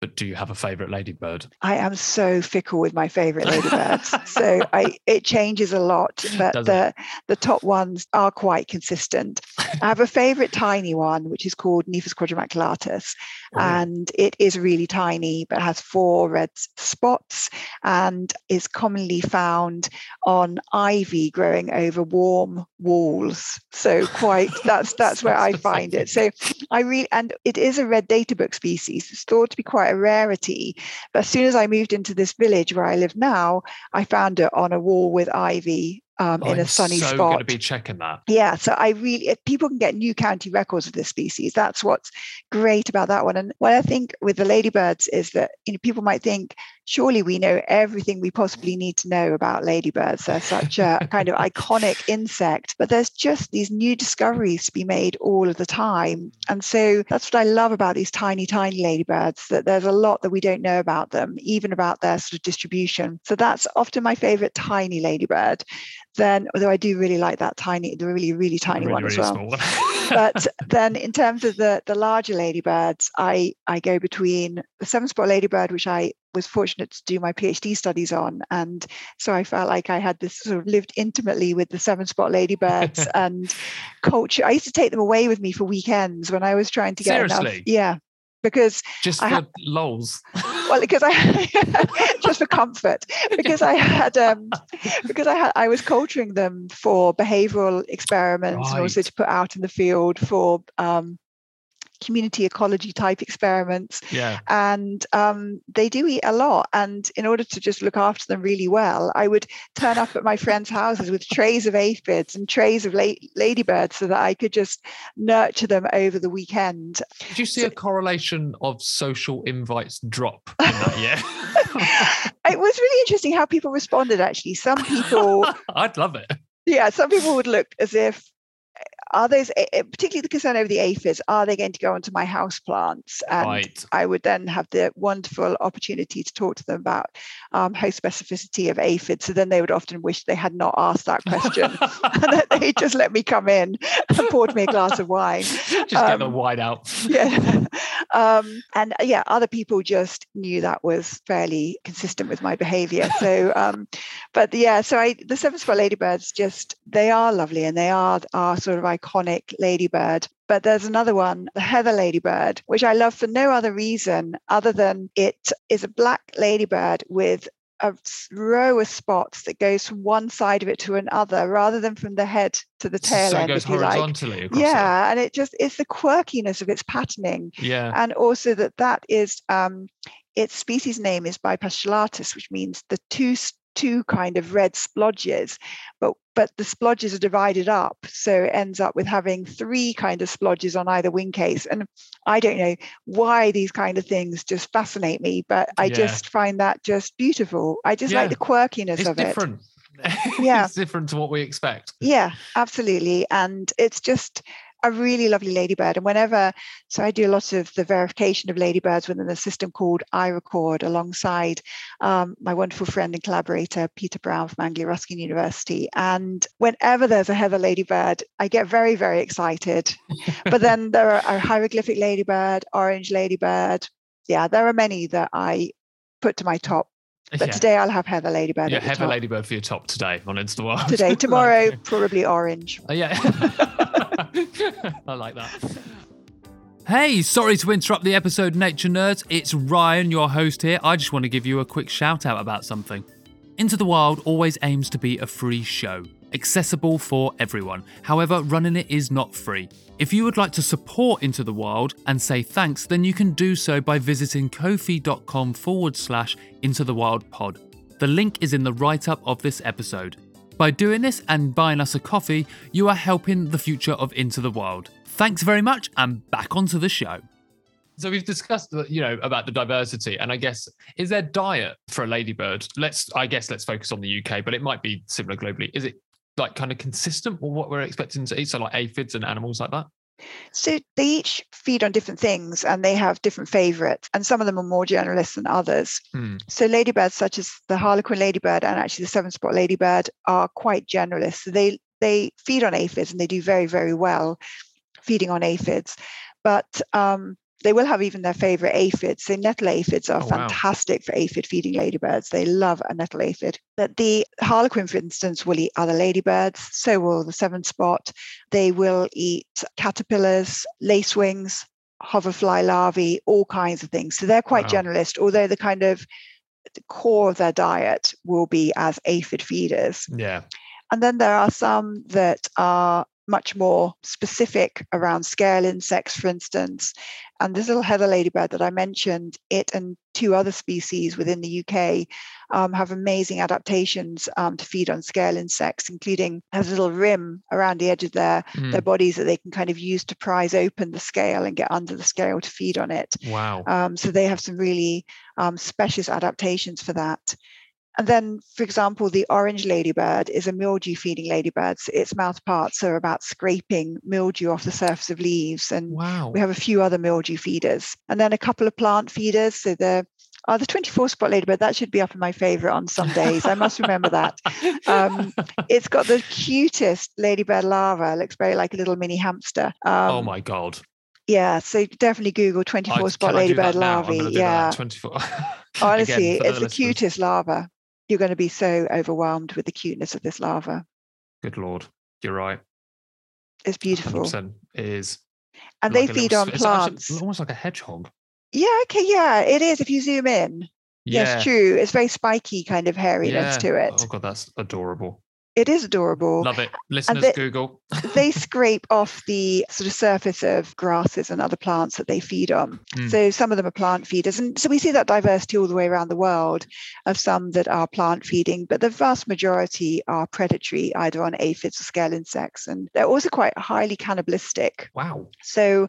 but do you have a favorite ladybird? I am so fickle with my favorite ladybirds. so *laughs* I it changes a lot, but Does the it? the top ones are quite consistent. I have a favorite tiny one, which is called Nephus quadrimaculatus, oh. and it is really tiny, but has four red spots and is commonly found on ivy growing over warm walls. So quite *laughs* that's that's where I find it. So I really and it is a red data book species. It's thought to be quite a rarity. But as soon as I moved into this village where I live now, I found it on a wall with ivy um, in a sunny spot. so spot. going to be checking that. Yeah, so I really people can get new county records of this species. That's what's great about that one. And what I think with the ladybirds is that you know people might think surely we know everything we possibly need to know about ladybirds. They're such a *laughs* kind of iconic insect, but there's just these new discoveries to be made all of the time. And so that's what I love about these tiny, tiny ladybirds, that there's a lot that we don't know about them, even about their sort of distribution. So that's often my favorite tiny ladybird. Then, although I do really like that tiny, the really, really tiny really, one really as well. *laughs* but then in terms of the the larger ladybirds, I I go between the seven spot ladybird, which I was fortunate to do my PhD studies on. And so I felt like I had this sort of lived intimately with the seven spot ladybirds *laughs* and culture. I used to take them away with me for weekends when I was trying to get Seriously? enough. Yeah. Because just for had, lols. Well, because I *laughs* just for comfort. Because I had um because I had I was culturing them for behavioral experiments right. and also to put out in the field for um community ecology type experiments. Yeah. And um, they do eat a lot. And in order to just look after them really well, I would turn up at my friends' houses with trays of aphids and trays of la- ladybirds so that I could just nurture them over the weekend. Did you see so, a correlation of social invites drop in that *laughs* year? it was really interesting how people responded, actually. Some people. *laughs* I'd love it. Yeah, some people would look as if are those particularly the concern over the aphids are they going to go onto my house plants? And right. i would then have the wonderful opportunity to talk to them about um, host specificity of aphids. So then they would often wish they had not asked that question *laughs* and that they just let me come in and poured me a glass of wine. Just um, get the um, wine out. yeah. *laughs* Um, and uh, yeah other people just knew that was fairly consistent with my behavior. So um, but yeah so i the seven spot ladybirds just they are lovely and they are are sort of iconic ladybird. But there's another one, the heather ladybird, which I love for no other reason other than it is a black ladybird with a row of spots that goes from one side of it to another rather than from the head to the tail so end. it goes horizontally like. yeah, it. and it just it's the quirkiness of its patterning. Yeah. And also that that is um its species name is bipustulatus, which means the two two kind of red splodges, but but the splodges are divided up, so it ends up with having three kind of splodges on either wing case. And I don't know why these kind of things just fascinate me, but I yeah. just find that just beautiful. I just yeah. like the quirkiness it's of different. it. *laughs* yeah, it's different to what we expect. Yeah, absolutely, and it's just a really lovely ladybird. And whenever, so I do a lot of the verification of ladybirds within a system called iRecord alongside um, my wonderful friend and collaborator, Peter Brown from Anglia Ruskin University. And whenever there's a heather ladybird, I get very, very excited. *laughs* but then there are, are hieroglyphic ladybird, orange ladybird. Yeah, there are many that I put to my top *laughs* but yeah. today I'll have Heather Ladybird. Yeah, Heather top. Ladybird for your top today on Instagram. Today, *laughs* tomorrow, like, probably orange. Uh, yeah. *laughs* I like that. Hey, sorry to interrupt the episode, Nature Nerds. It's Ryan, your host here. I just want to give you a quick shout out about something. Into the Wild always aims to be a free show, accessible for everyone. However, running it is not free. If you would like to support Into the Wild and say thanks, then you can do so by visiting kofi.com forward slash Into the Wild pod. The link is in the write up of this episode. By doing this and buying us a coffee, you are helping the future of Into the Wild. Thanks very much, and back onto the show. So we've discussed, uh, you know, about the diversity, and I guess is there diet for a ladybird? Let's, I guess, let's focus on the UK, but it might be similar globally. Is it like kind of consistent with what we're expecting to eat? So like aphids and animals like that? So they each feed on different things and they have different favorites, and some of them are more generalist than others. Hmm. So ladybirds such as the harlequin ladybird and actually the seven spot ladybird are quite generalist. So they they feed on aphids and they do very very well feeding on aphids. But um, they will have even their favorite aphids. So nettle aphids are oh, fantastic wow. for aphid feeding ladybirds. They love a nettle aphid. But the harlequin, for instance, will eat other ladybirds. So will the seven spot. They will eat caterpillars, lacewings, hoverfly larvae, all kinds of things. So they're quite wow. generalist, although the kind of the core of their diet will be as aphid feeders. Yeah. And then there are some that are much more specific around scale insects, for instance. And this little heather ladybird that I mentioned, it and two other species within the UK um, have amazing adaptations um, to feed on scale insects, including has a little rim around the edge of their, mm. their bodies that they can kind of use to prise open the scale and get under the scale to feed on it. Wow. Um, so they have some really um, specialist adaptations for that. And then, for example, the orange ladybird is a mildew feeding ladybird. So its mouth parts are about scraping mildew off the surface of leaves. And wow. we have a few other mildew feeders. And then a couple of plant feeders. So the Oh, the 24 spot ladybird, that should be up in my favorite on some days. I must remember that. Um, it's got the cutest ladybird larva. Looks very like a little mini hamster. Um, oh my God. Yeah, so definitely Google 24 spot ladybird larvae. Yeah. 24. *laughs* Honestly, Again, it's the, the cutest larva you're going to be so overwhelmed with the cuteness of this larva. Good lord, you're right. It's beautiful. 100% It is. And like they feed little, on plants. almost like a hedgehog. Yeah, okay, yeah, it is. If you zoom in, yeah. yes, true. It's very spiky kind of hairiness yeah. to it. Oh god, that's adorable. It is adorable. Love it. Listeners, they, Google. *laughs* they scrape off the sort of surface of grasses and other plants that they feed on. Mm. So some of them are plant feeders. And so we see that diversity all the way around the world of some that are plant feeding, but the vast majority are predatory, either on aphids or scale insects. And they're also quite highly cannibalistic. Wow. So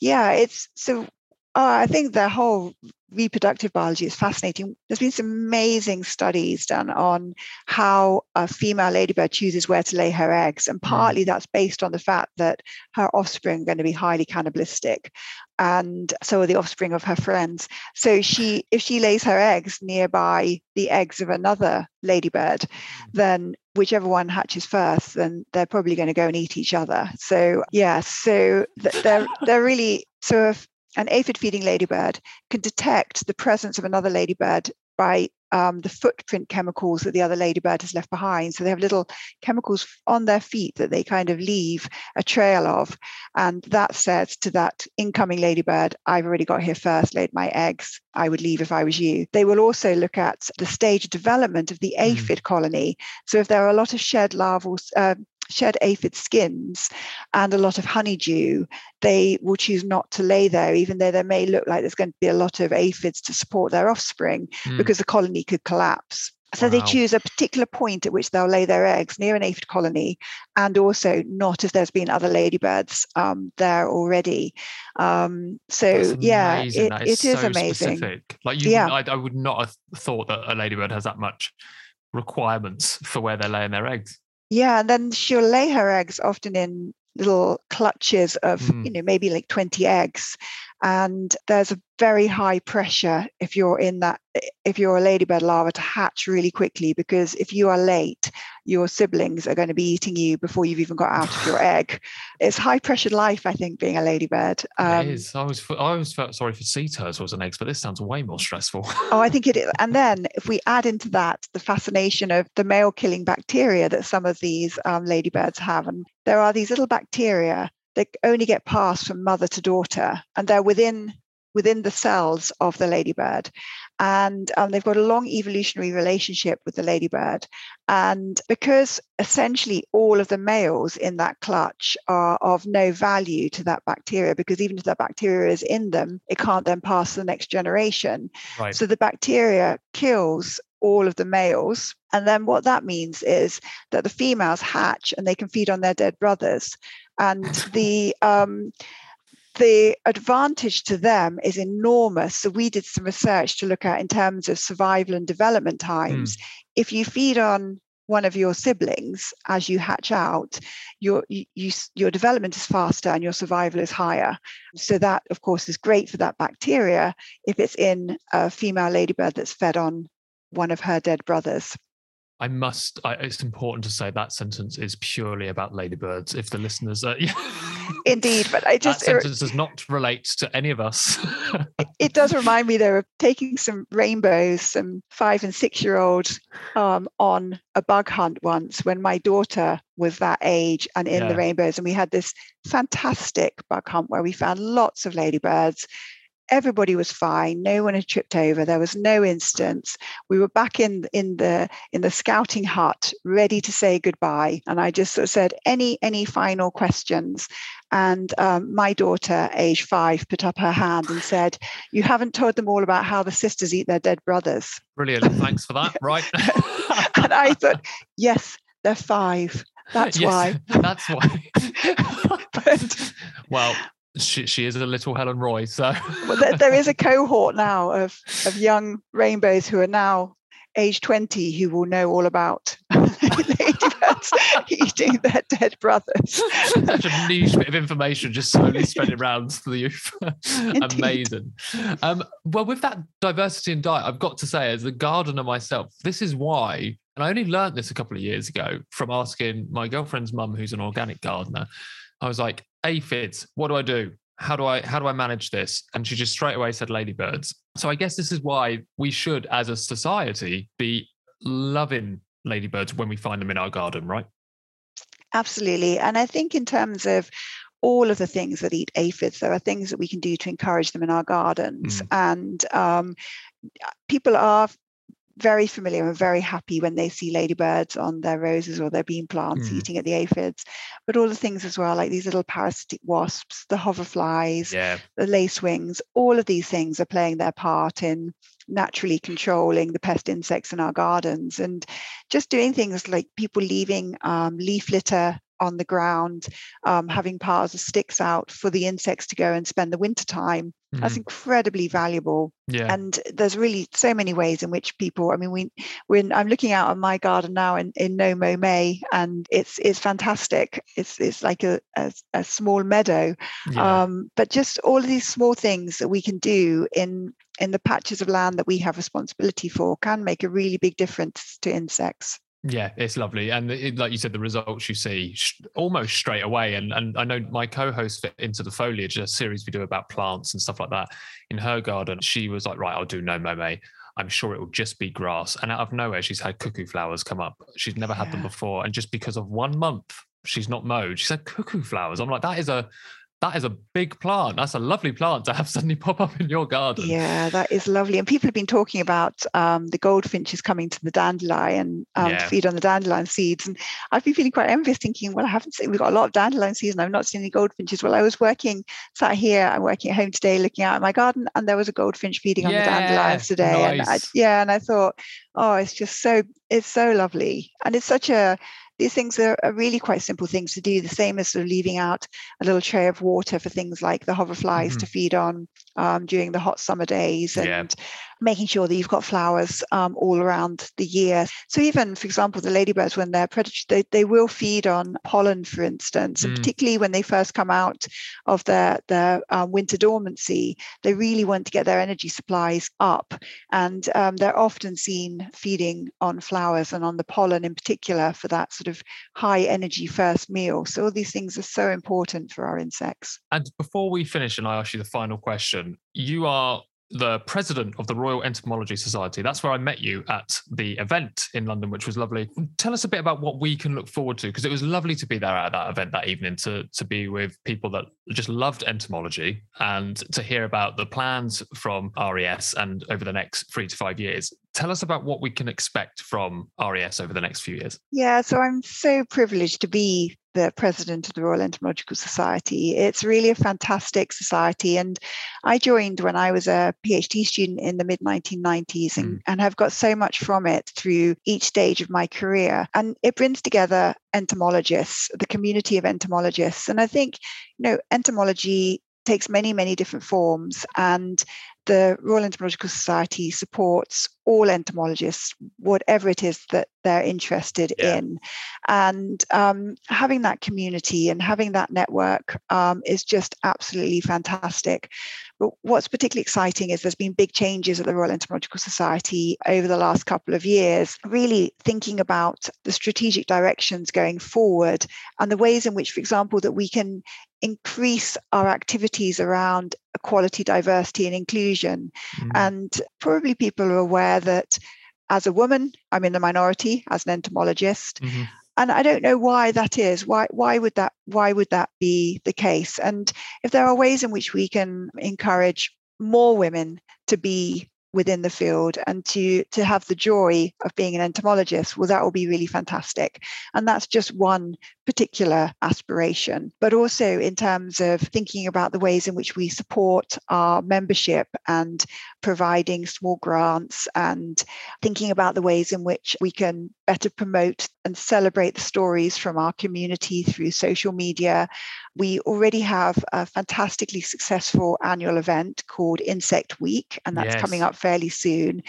yeah, it's so uh, I think the whole reproductive biology is fascinating. There's been some amazing studies done on how a female ladybird chooses where to lay her eggs. And mm. partly that's based on the fact that her offspring are going to be highly cannibalistic. And so are the offspring of her friends. So she, if she lays her eggs nearby the eggs of another ladybird, mm. then whichever one hatches first, then they're probably going to go and eat each other. So yeah, so they're they're really so if an aphid feeding ladybird can detect the presence of another ladybird by um, the footprint chemicals that the other ladybird has left behind. So they have little chemicals on their feet that they kind of leave a trail of. And that says to that incoming ladybird, I've already got here first, laid my eggs. I would leave if I was you. They will also look at the stage of development of the mm. aphid colony. So if there are a lot of shed larval, uh, shed aphid skins and a lot of honeydew, they will choose not to lay there, even though there may look like there's going to be a lot of aphids to support their offspring mm. because the colony could collapse. So wow. they choose a particular point at which they'll lay their eggs near an aphid colony, and also not if there's been other ladybirds um, there already. Um, so yeah, it, it is, is so amazing. Specific. Like you, yeah. I, I would not have thought that a ladybird has that much requirements for where they're laying their eggs. Yeah, and then she'll lay her eggs often in little clutches of mm. you know maybe like 20 eggs and there's a very high pressure if you're in that if you're a ladybird larva to hatch really quickly because if you are late your siblings are going to be eating you before you've even got out of your *sighs* egg. It's high pressured life i think being a ladybird. Um, it is. I was i always felt sorry for sea turtles and eggs but this sounds way more stressful. Oh i think it *laughs* is. And then if we add into that the fascination of the male killing bacteria that some of these um, ladybirds have and there are these little bacteria they only get passed from mother to daughter, and they're within within the cells of the ladybird. And um, they've got a long evolutionary relationship with the ladybird. And because essentially all of the males in that clutch are of no value to that bacteria, because even if that bacteria is in them, it can't then pass to the next generation. Right. So the bacteria kills all of the males. And then what that means is that the females hatch and they can feed on their dead brothers and *laughs* the um, the advantage to them is enormous. So we did some research to look at in terms of survival and development times. Mm. If you feed on one of your siblings as you hatch out, your you, you, your development is faster and your survival is higher. So that, of course, is great for that bacteria if it's in a female ladybird that's fed on one of her dead brothers. I must. I, it's important to say that sentence is purely about ladybirds. If the listeners, are, *laughs* indeed, but I just that sentence does not relate to any of us. *laughs* it, it, does remind me though of taking some rainbows, some five and six year olds, um, on a bug hunt once when my daughter was that age and in yeah. the rainbows, and we had this fantastic bug hunt where we found lots of ladybirds everybody was fine. No one had tripped over. There was no instance. We were back in in the in the scouting hut ready to say goodbye. And i just sort of said any any final questions? And um, my daughter age five put up her hand and said you haven't told them all about how the sisters eat their dead brothers. Brilliant. Thanks for that. Right. *laughs* And i thought yes they're five. That's yes, why. *laughs* that's why. *laughs* But, well she, she is a little Helen Roy. So well, there, there is a *laughs* cohort now of of young rainbows who are now age 20 who will know all about *laughs* ladybirds *laughs* eating their dead brothers. Such a niche bit of information just slowly spreading around to the youth. Amazing. Um, well, with that diversity in diet, I've got to say, as a gardener myself, this is why, and I only learned this a couple of years ago from asking my girlfriend's mum, who's an organic gardener. I was like, aphids, what do I do? How do I how do I manage this? And she just straight away said ladybirds. So I guess this is why we should, as a society, be loving ladybirds when we find them in our garden, right? Absolutely. And I think in terms of all of the things that eat aphids, there are things that we can do to encourage them in our gardens. Mm. And um, people are very familiar and very happy when they see ladybirds on their roses or their bean plants mm. eating at the aphids. But all the things as well, like these little parasitic wasps, the hoverflies, yeah. the lacewings, all of these things are playing their part in naturally controlling the pest insects in our gardens and just doing things like people leaving um, leaf litter on the ground, um, having piles of sticks out for the insects to go and spend the winter time. Mm-hmm. That's incredibly valuable. Yeah. And there's really so many ways in which people, I mean, we when I'm looking out on my garden now in, in No Mow May and it's it's fantastic. It's it's like a, a, a small meadow. Yeah. Um, but just all of these small things that we can do in in the patches of land that we have responsibility for can make a really big difference to insects. Yeah, it's lovely, and it, like you said, the results you see sh- almost straight away. And and I know my co-host fit into the foliage, a series we do about plants and stuff like that. In her garden, she was like, "Right, I'll do no mow I'm sure it will just be grass." And out of nowhere, she's had cuckoo flowers come up. She's never yeah. had them before, and just because of one month, she's not mowed. She said cuckoo flowers. I'm like, that is a that is a big plant. That's a lovely plant to have *laughs* suddenly pop up in your garden. Yeah, that is lovely. And people have been talking about um, the goldfinches coming to the dandelion um, yeah. to feed on the dandelion seeds. And I've been feeling quite envious, thinking, well, I haven't seen, we've got a lot of dandelion seeds and I've not seen any goldfinches. Well, I was working, sat here, I'm working at home today, looking out at my garden, and there was a goldfinch feeding on the dandelions today. Nice. And I, yeah, and I thought, oh, it's just so, it's so lovely. And it's such a, these things are, are, really quite simple things to do. The same as sort of leaving out a little tray of water for things like the hoverflies mm-hmm. to feed on um, during the hot summer days, and yeah. Making sure that you've got flowers um, all around the year. So even, for example, the ladybirds, when they're predatory, they, they will feed on pollen, for instance, mm. and particularly when they first come out of their, their um, winter dormancy, they really want to get their energy supplies up. And um, they're often seen feeding on flowers and on the pollen in particular for that sort of high energy first meal. So all these things are so important for our insects. And before we finish and I ask you the final question, you are the president of the Royal Entomology Society. That's where I met you at the event in London, which was lovely. Tell us a bit about what we can look forward to, because it was lovely to be there at that event that evening to, to be with people that just loved entomology and to hear about the plans from RES and over the next three to five years. Tell us about what we can expect from RES over the next few years. Yeah, so I'm so privileged to be the president of the Royal Entomological Society. It's really a fantastic society. And I joined when I was a PhD student in the mid 1990s and, mm. and have got so much from it through each stage of my career. And it brings together entomologists, the community of entomologists. And I think, you know, entomology takes many, many different forms. And the Royal Entomological Society supports all entomologists, whatever it is that they're interested yeah. in. And um, having that community and having that network um, is just absolutely fantastic. But what's particularly exciting is there's been big changes at the Royal Entomological Society over the last couple of years, really thinking about the strategic directions going forward and the ways in which, for example, that we can increase our activities around equality, diversity, and inclusion. Mm. And probably people are aware that as a woman, I'm in the minority as an entomologist. Mm-hmm. And I don't know why that is. Why why would that why would that be the case? And if there are ways in which we can encourage more women to be within the field and to to have the joy of being an entomologist well that will be really fantastic. And that's just one particular aspiration. But also in terms of thinking about the ways in which we support our membership and providing small grants and thinking about the ways in which we can better promote and celebrate the stories from our community through social media we already have a fantastically successful annual event called Insect Week, and that's yes. coming up fairly soon.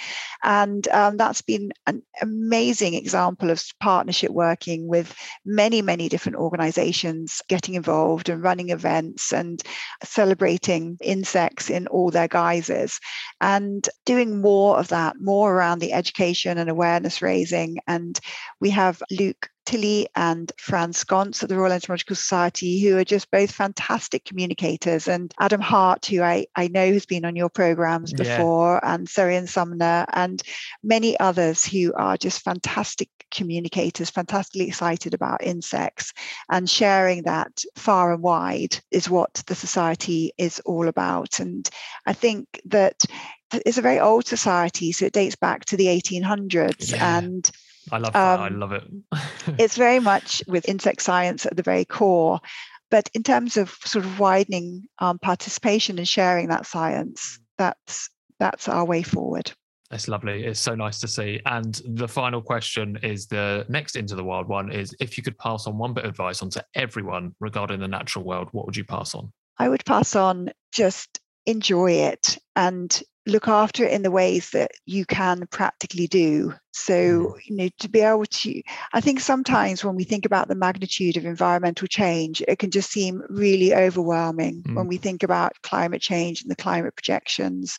And um, that's been an amazing example of partnership working with many, many different organizations getting involved and running events and celebrating insects in all their guises and doing more of that, more around the education and awareness raising. And we have Luke Tilley and Fran Sconce at the Royal Entomological Society, who are just both fantastic communicators, and Adam Hart, who I, I know has been on your programs before, yeah. and Seirian Sumner, and many others who are just fantastic communicators, fantastically excited about insects, and sharing that far and wide is what the society is all about. And I think that it's a very old society, so it dates back to the 1800s, yeah. and I love that. Um, I love it. *laughs* it's very much with insect science at the very core. But in terms of sort of widening um, participation and sharing that science, mm. that's that's our way forward. It's lovely. It's so nice to see. And the final question is the next into the wild one is if you could pass on one bit of advice onto everyone regarding the natural world, what would you pass on? I would pass on just enjoy it and look after it in the ways that you can practically do. So, mm. you know, to be able to, I think sometimes when we think about the magnitude of environmental change, it can just seem really overwhelming mm. when we think about climate change and the climate projections,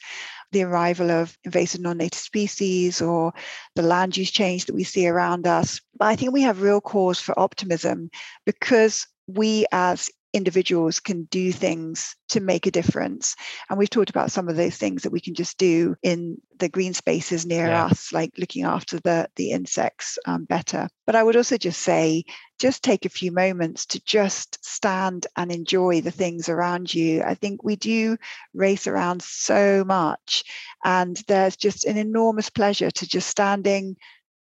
the arrival of invasive non native species, or the land use change that we see around us. But I think we have real cause for optimism because we as individuals can do things to make a difference. And we've talked about some of those things that we can just do in the green spaces near yeah. us, like looking after the, the insects um, better. But I would also just say, just take a few moments to just stand and enjoy the things around you. I think we do race around so much, and there's just an enormous pleasure to just standing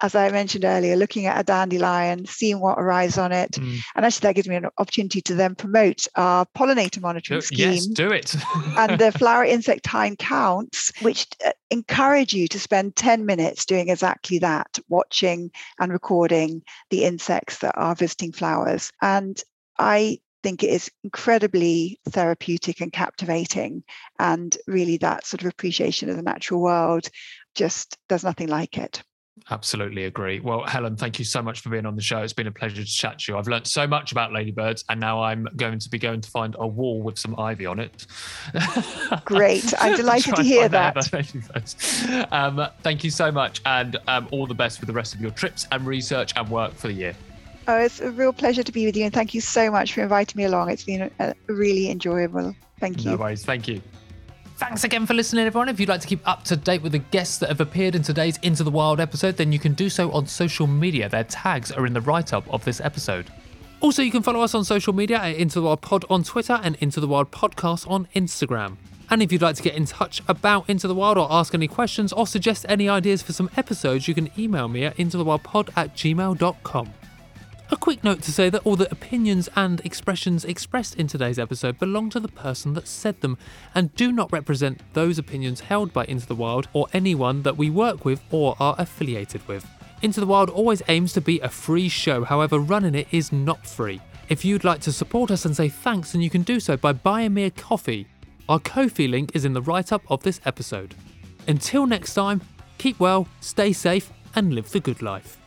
as I mentioned earlier, looking at a dandelion, seeing what arrives on it. Mm. And actually, that gives me an opportunity to then promote our pollinator monitoring do, scheme. Yes, do it. *laughs* and the flower insect time counts, which uh, encourage you to spend 10 minutes doing exactly that, watching and recording the insects that are visiting flowers. And I think it is incredibly therapeutic and captivating. And really, that sort of appreciation of the natural world just there's nothing like it. Absolutely agree. Well, Helen, thank you so much for being on the show. It's been a pleasure to chat to you. I've learned so much about ladybirds, and now I'm going to be going to find a wall with some ivy on it. *laughs* Great. I'm delighted to hear that. Um, thank you so much, and um, all the best with the rest of your trips and research and work for the year. Oh, it's a real pleasure to be with you, and thank you so much for inviting me along. It's been a, a really enjoyable. Thank you. No worries. Thank you. Thanks again for listening, everyone. If you'd like to keep up to date with the guests that have appeared in today's Into the Wild episode, then you can do so on social media. Their tags are in the write up of this episode. Also, you can follow us on social media at Into the Wild Pod on Twitter and Into the Wild Podcast on Instagram. And if you'd like to get in touch about Into the Wild or ask any questions or suggest any ideas for some episodes, you can email me at intothewildpod at gmail.com. A quick note to say that all the opinions and expressions expressed in today's episode belong to the person that said them and do not represent those opinions held by Into the Wild or anyone that we work with or are affiliated with. Into the Wild always aims to be a free show, however, running it is not free. If you'd like to support us and say thanks, then you can do so by buying me a coffee. Our Ko-fi link is in the write up of this episode. Until next time, keep well, stay safe, and live the good life.